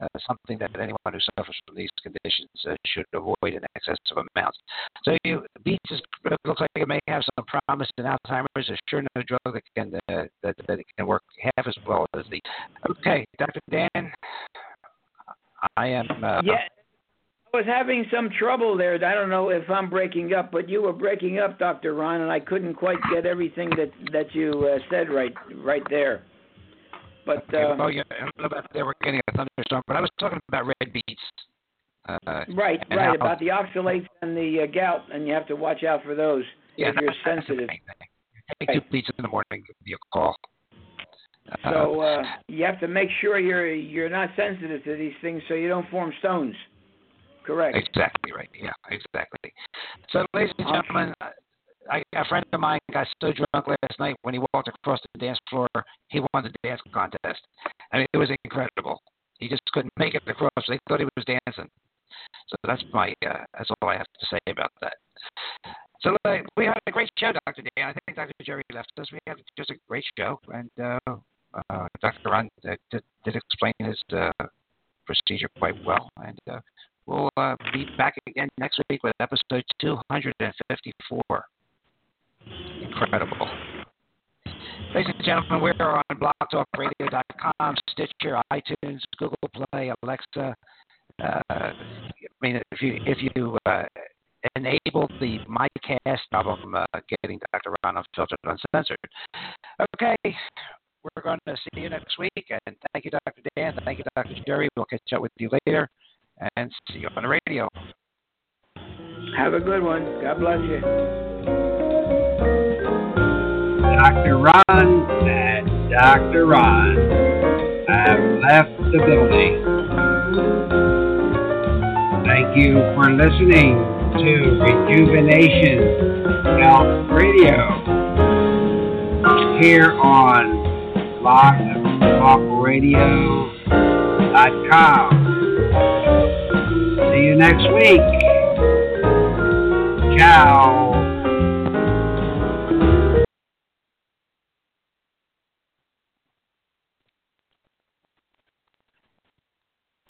[SPEAKER 1] Uh, something that anyone who suffers from these conditions uh, should avoid in excessive amounts. So, you, beets is, looks like it may have some promise in Alzheimer's. There's sure no drug that can uh, that that can work half as well as the. Okay, Dr. Dan, I am. Uh,
[SPEAKER 3] yeah. I was having some trouble there. I don't know if I'm breaking up, but you were breaking up, Dr. Ron, and I couldn't quite get everything that that you uh, said right right there. But um,
[SPEAKER 1] well, yeah, I don't know about they were getting a thunderstorm, but I was talking about red beets. Uh,
[SPEAKER 3] right, right, about the oxalates and the uh, gout, and you have to watch out for those
[SPEAKER 1] yeah,
[SPEAKER 3] if you're sensitive.
[SPEAKER 1] Take two beets in the morning, give me a call.
[SPEAKER 3] So uh, you have to make sure you're you're not sensitive to these things, so you don't form stones. Correct.
[SPEAKER 1] Exactly right. Yeah, exactly. So, ladies and gentlemen, I, a friend of mine got so drunk last night when he walked across the dance floor, he won the dance contest. I mean, it was incredible. He just couldn't make it across. They thought he was dancing. So that's my uh, that's all I have to say about that. So uh, we had a great show, Dr. Dan. I think Dr. Jerry left us. We had just a great show, and uh, uh, Dr. Ron did, did explain his uh, procedure quite well, and uh, we'll uh, be back again next week with episode 254. Incredible. Ladies and gentlemen, we're on blogtalkradio.com, Stitcher, iTunes, Google Play, Alexa. Uh, I mean, if you if you uh, enable the MyCast album, uh, getting Dr. Ron Unfiltered Uncensored. Okay, we're going to see you next week, and thank you, Dr. Dan. Thank you, Dr. Jerry. We'll catch up with you later, and see you on the radio.
[SPEAKER 3] Have a good one. God bless you.
[SPEAKER 5] Dr. Ron and Dr. Ron have left the building. Thank you for listening to Rejuvenation Health Radio here on blogtalkradio.com. See you next week. Ciao.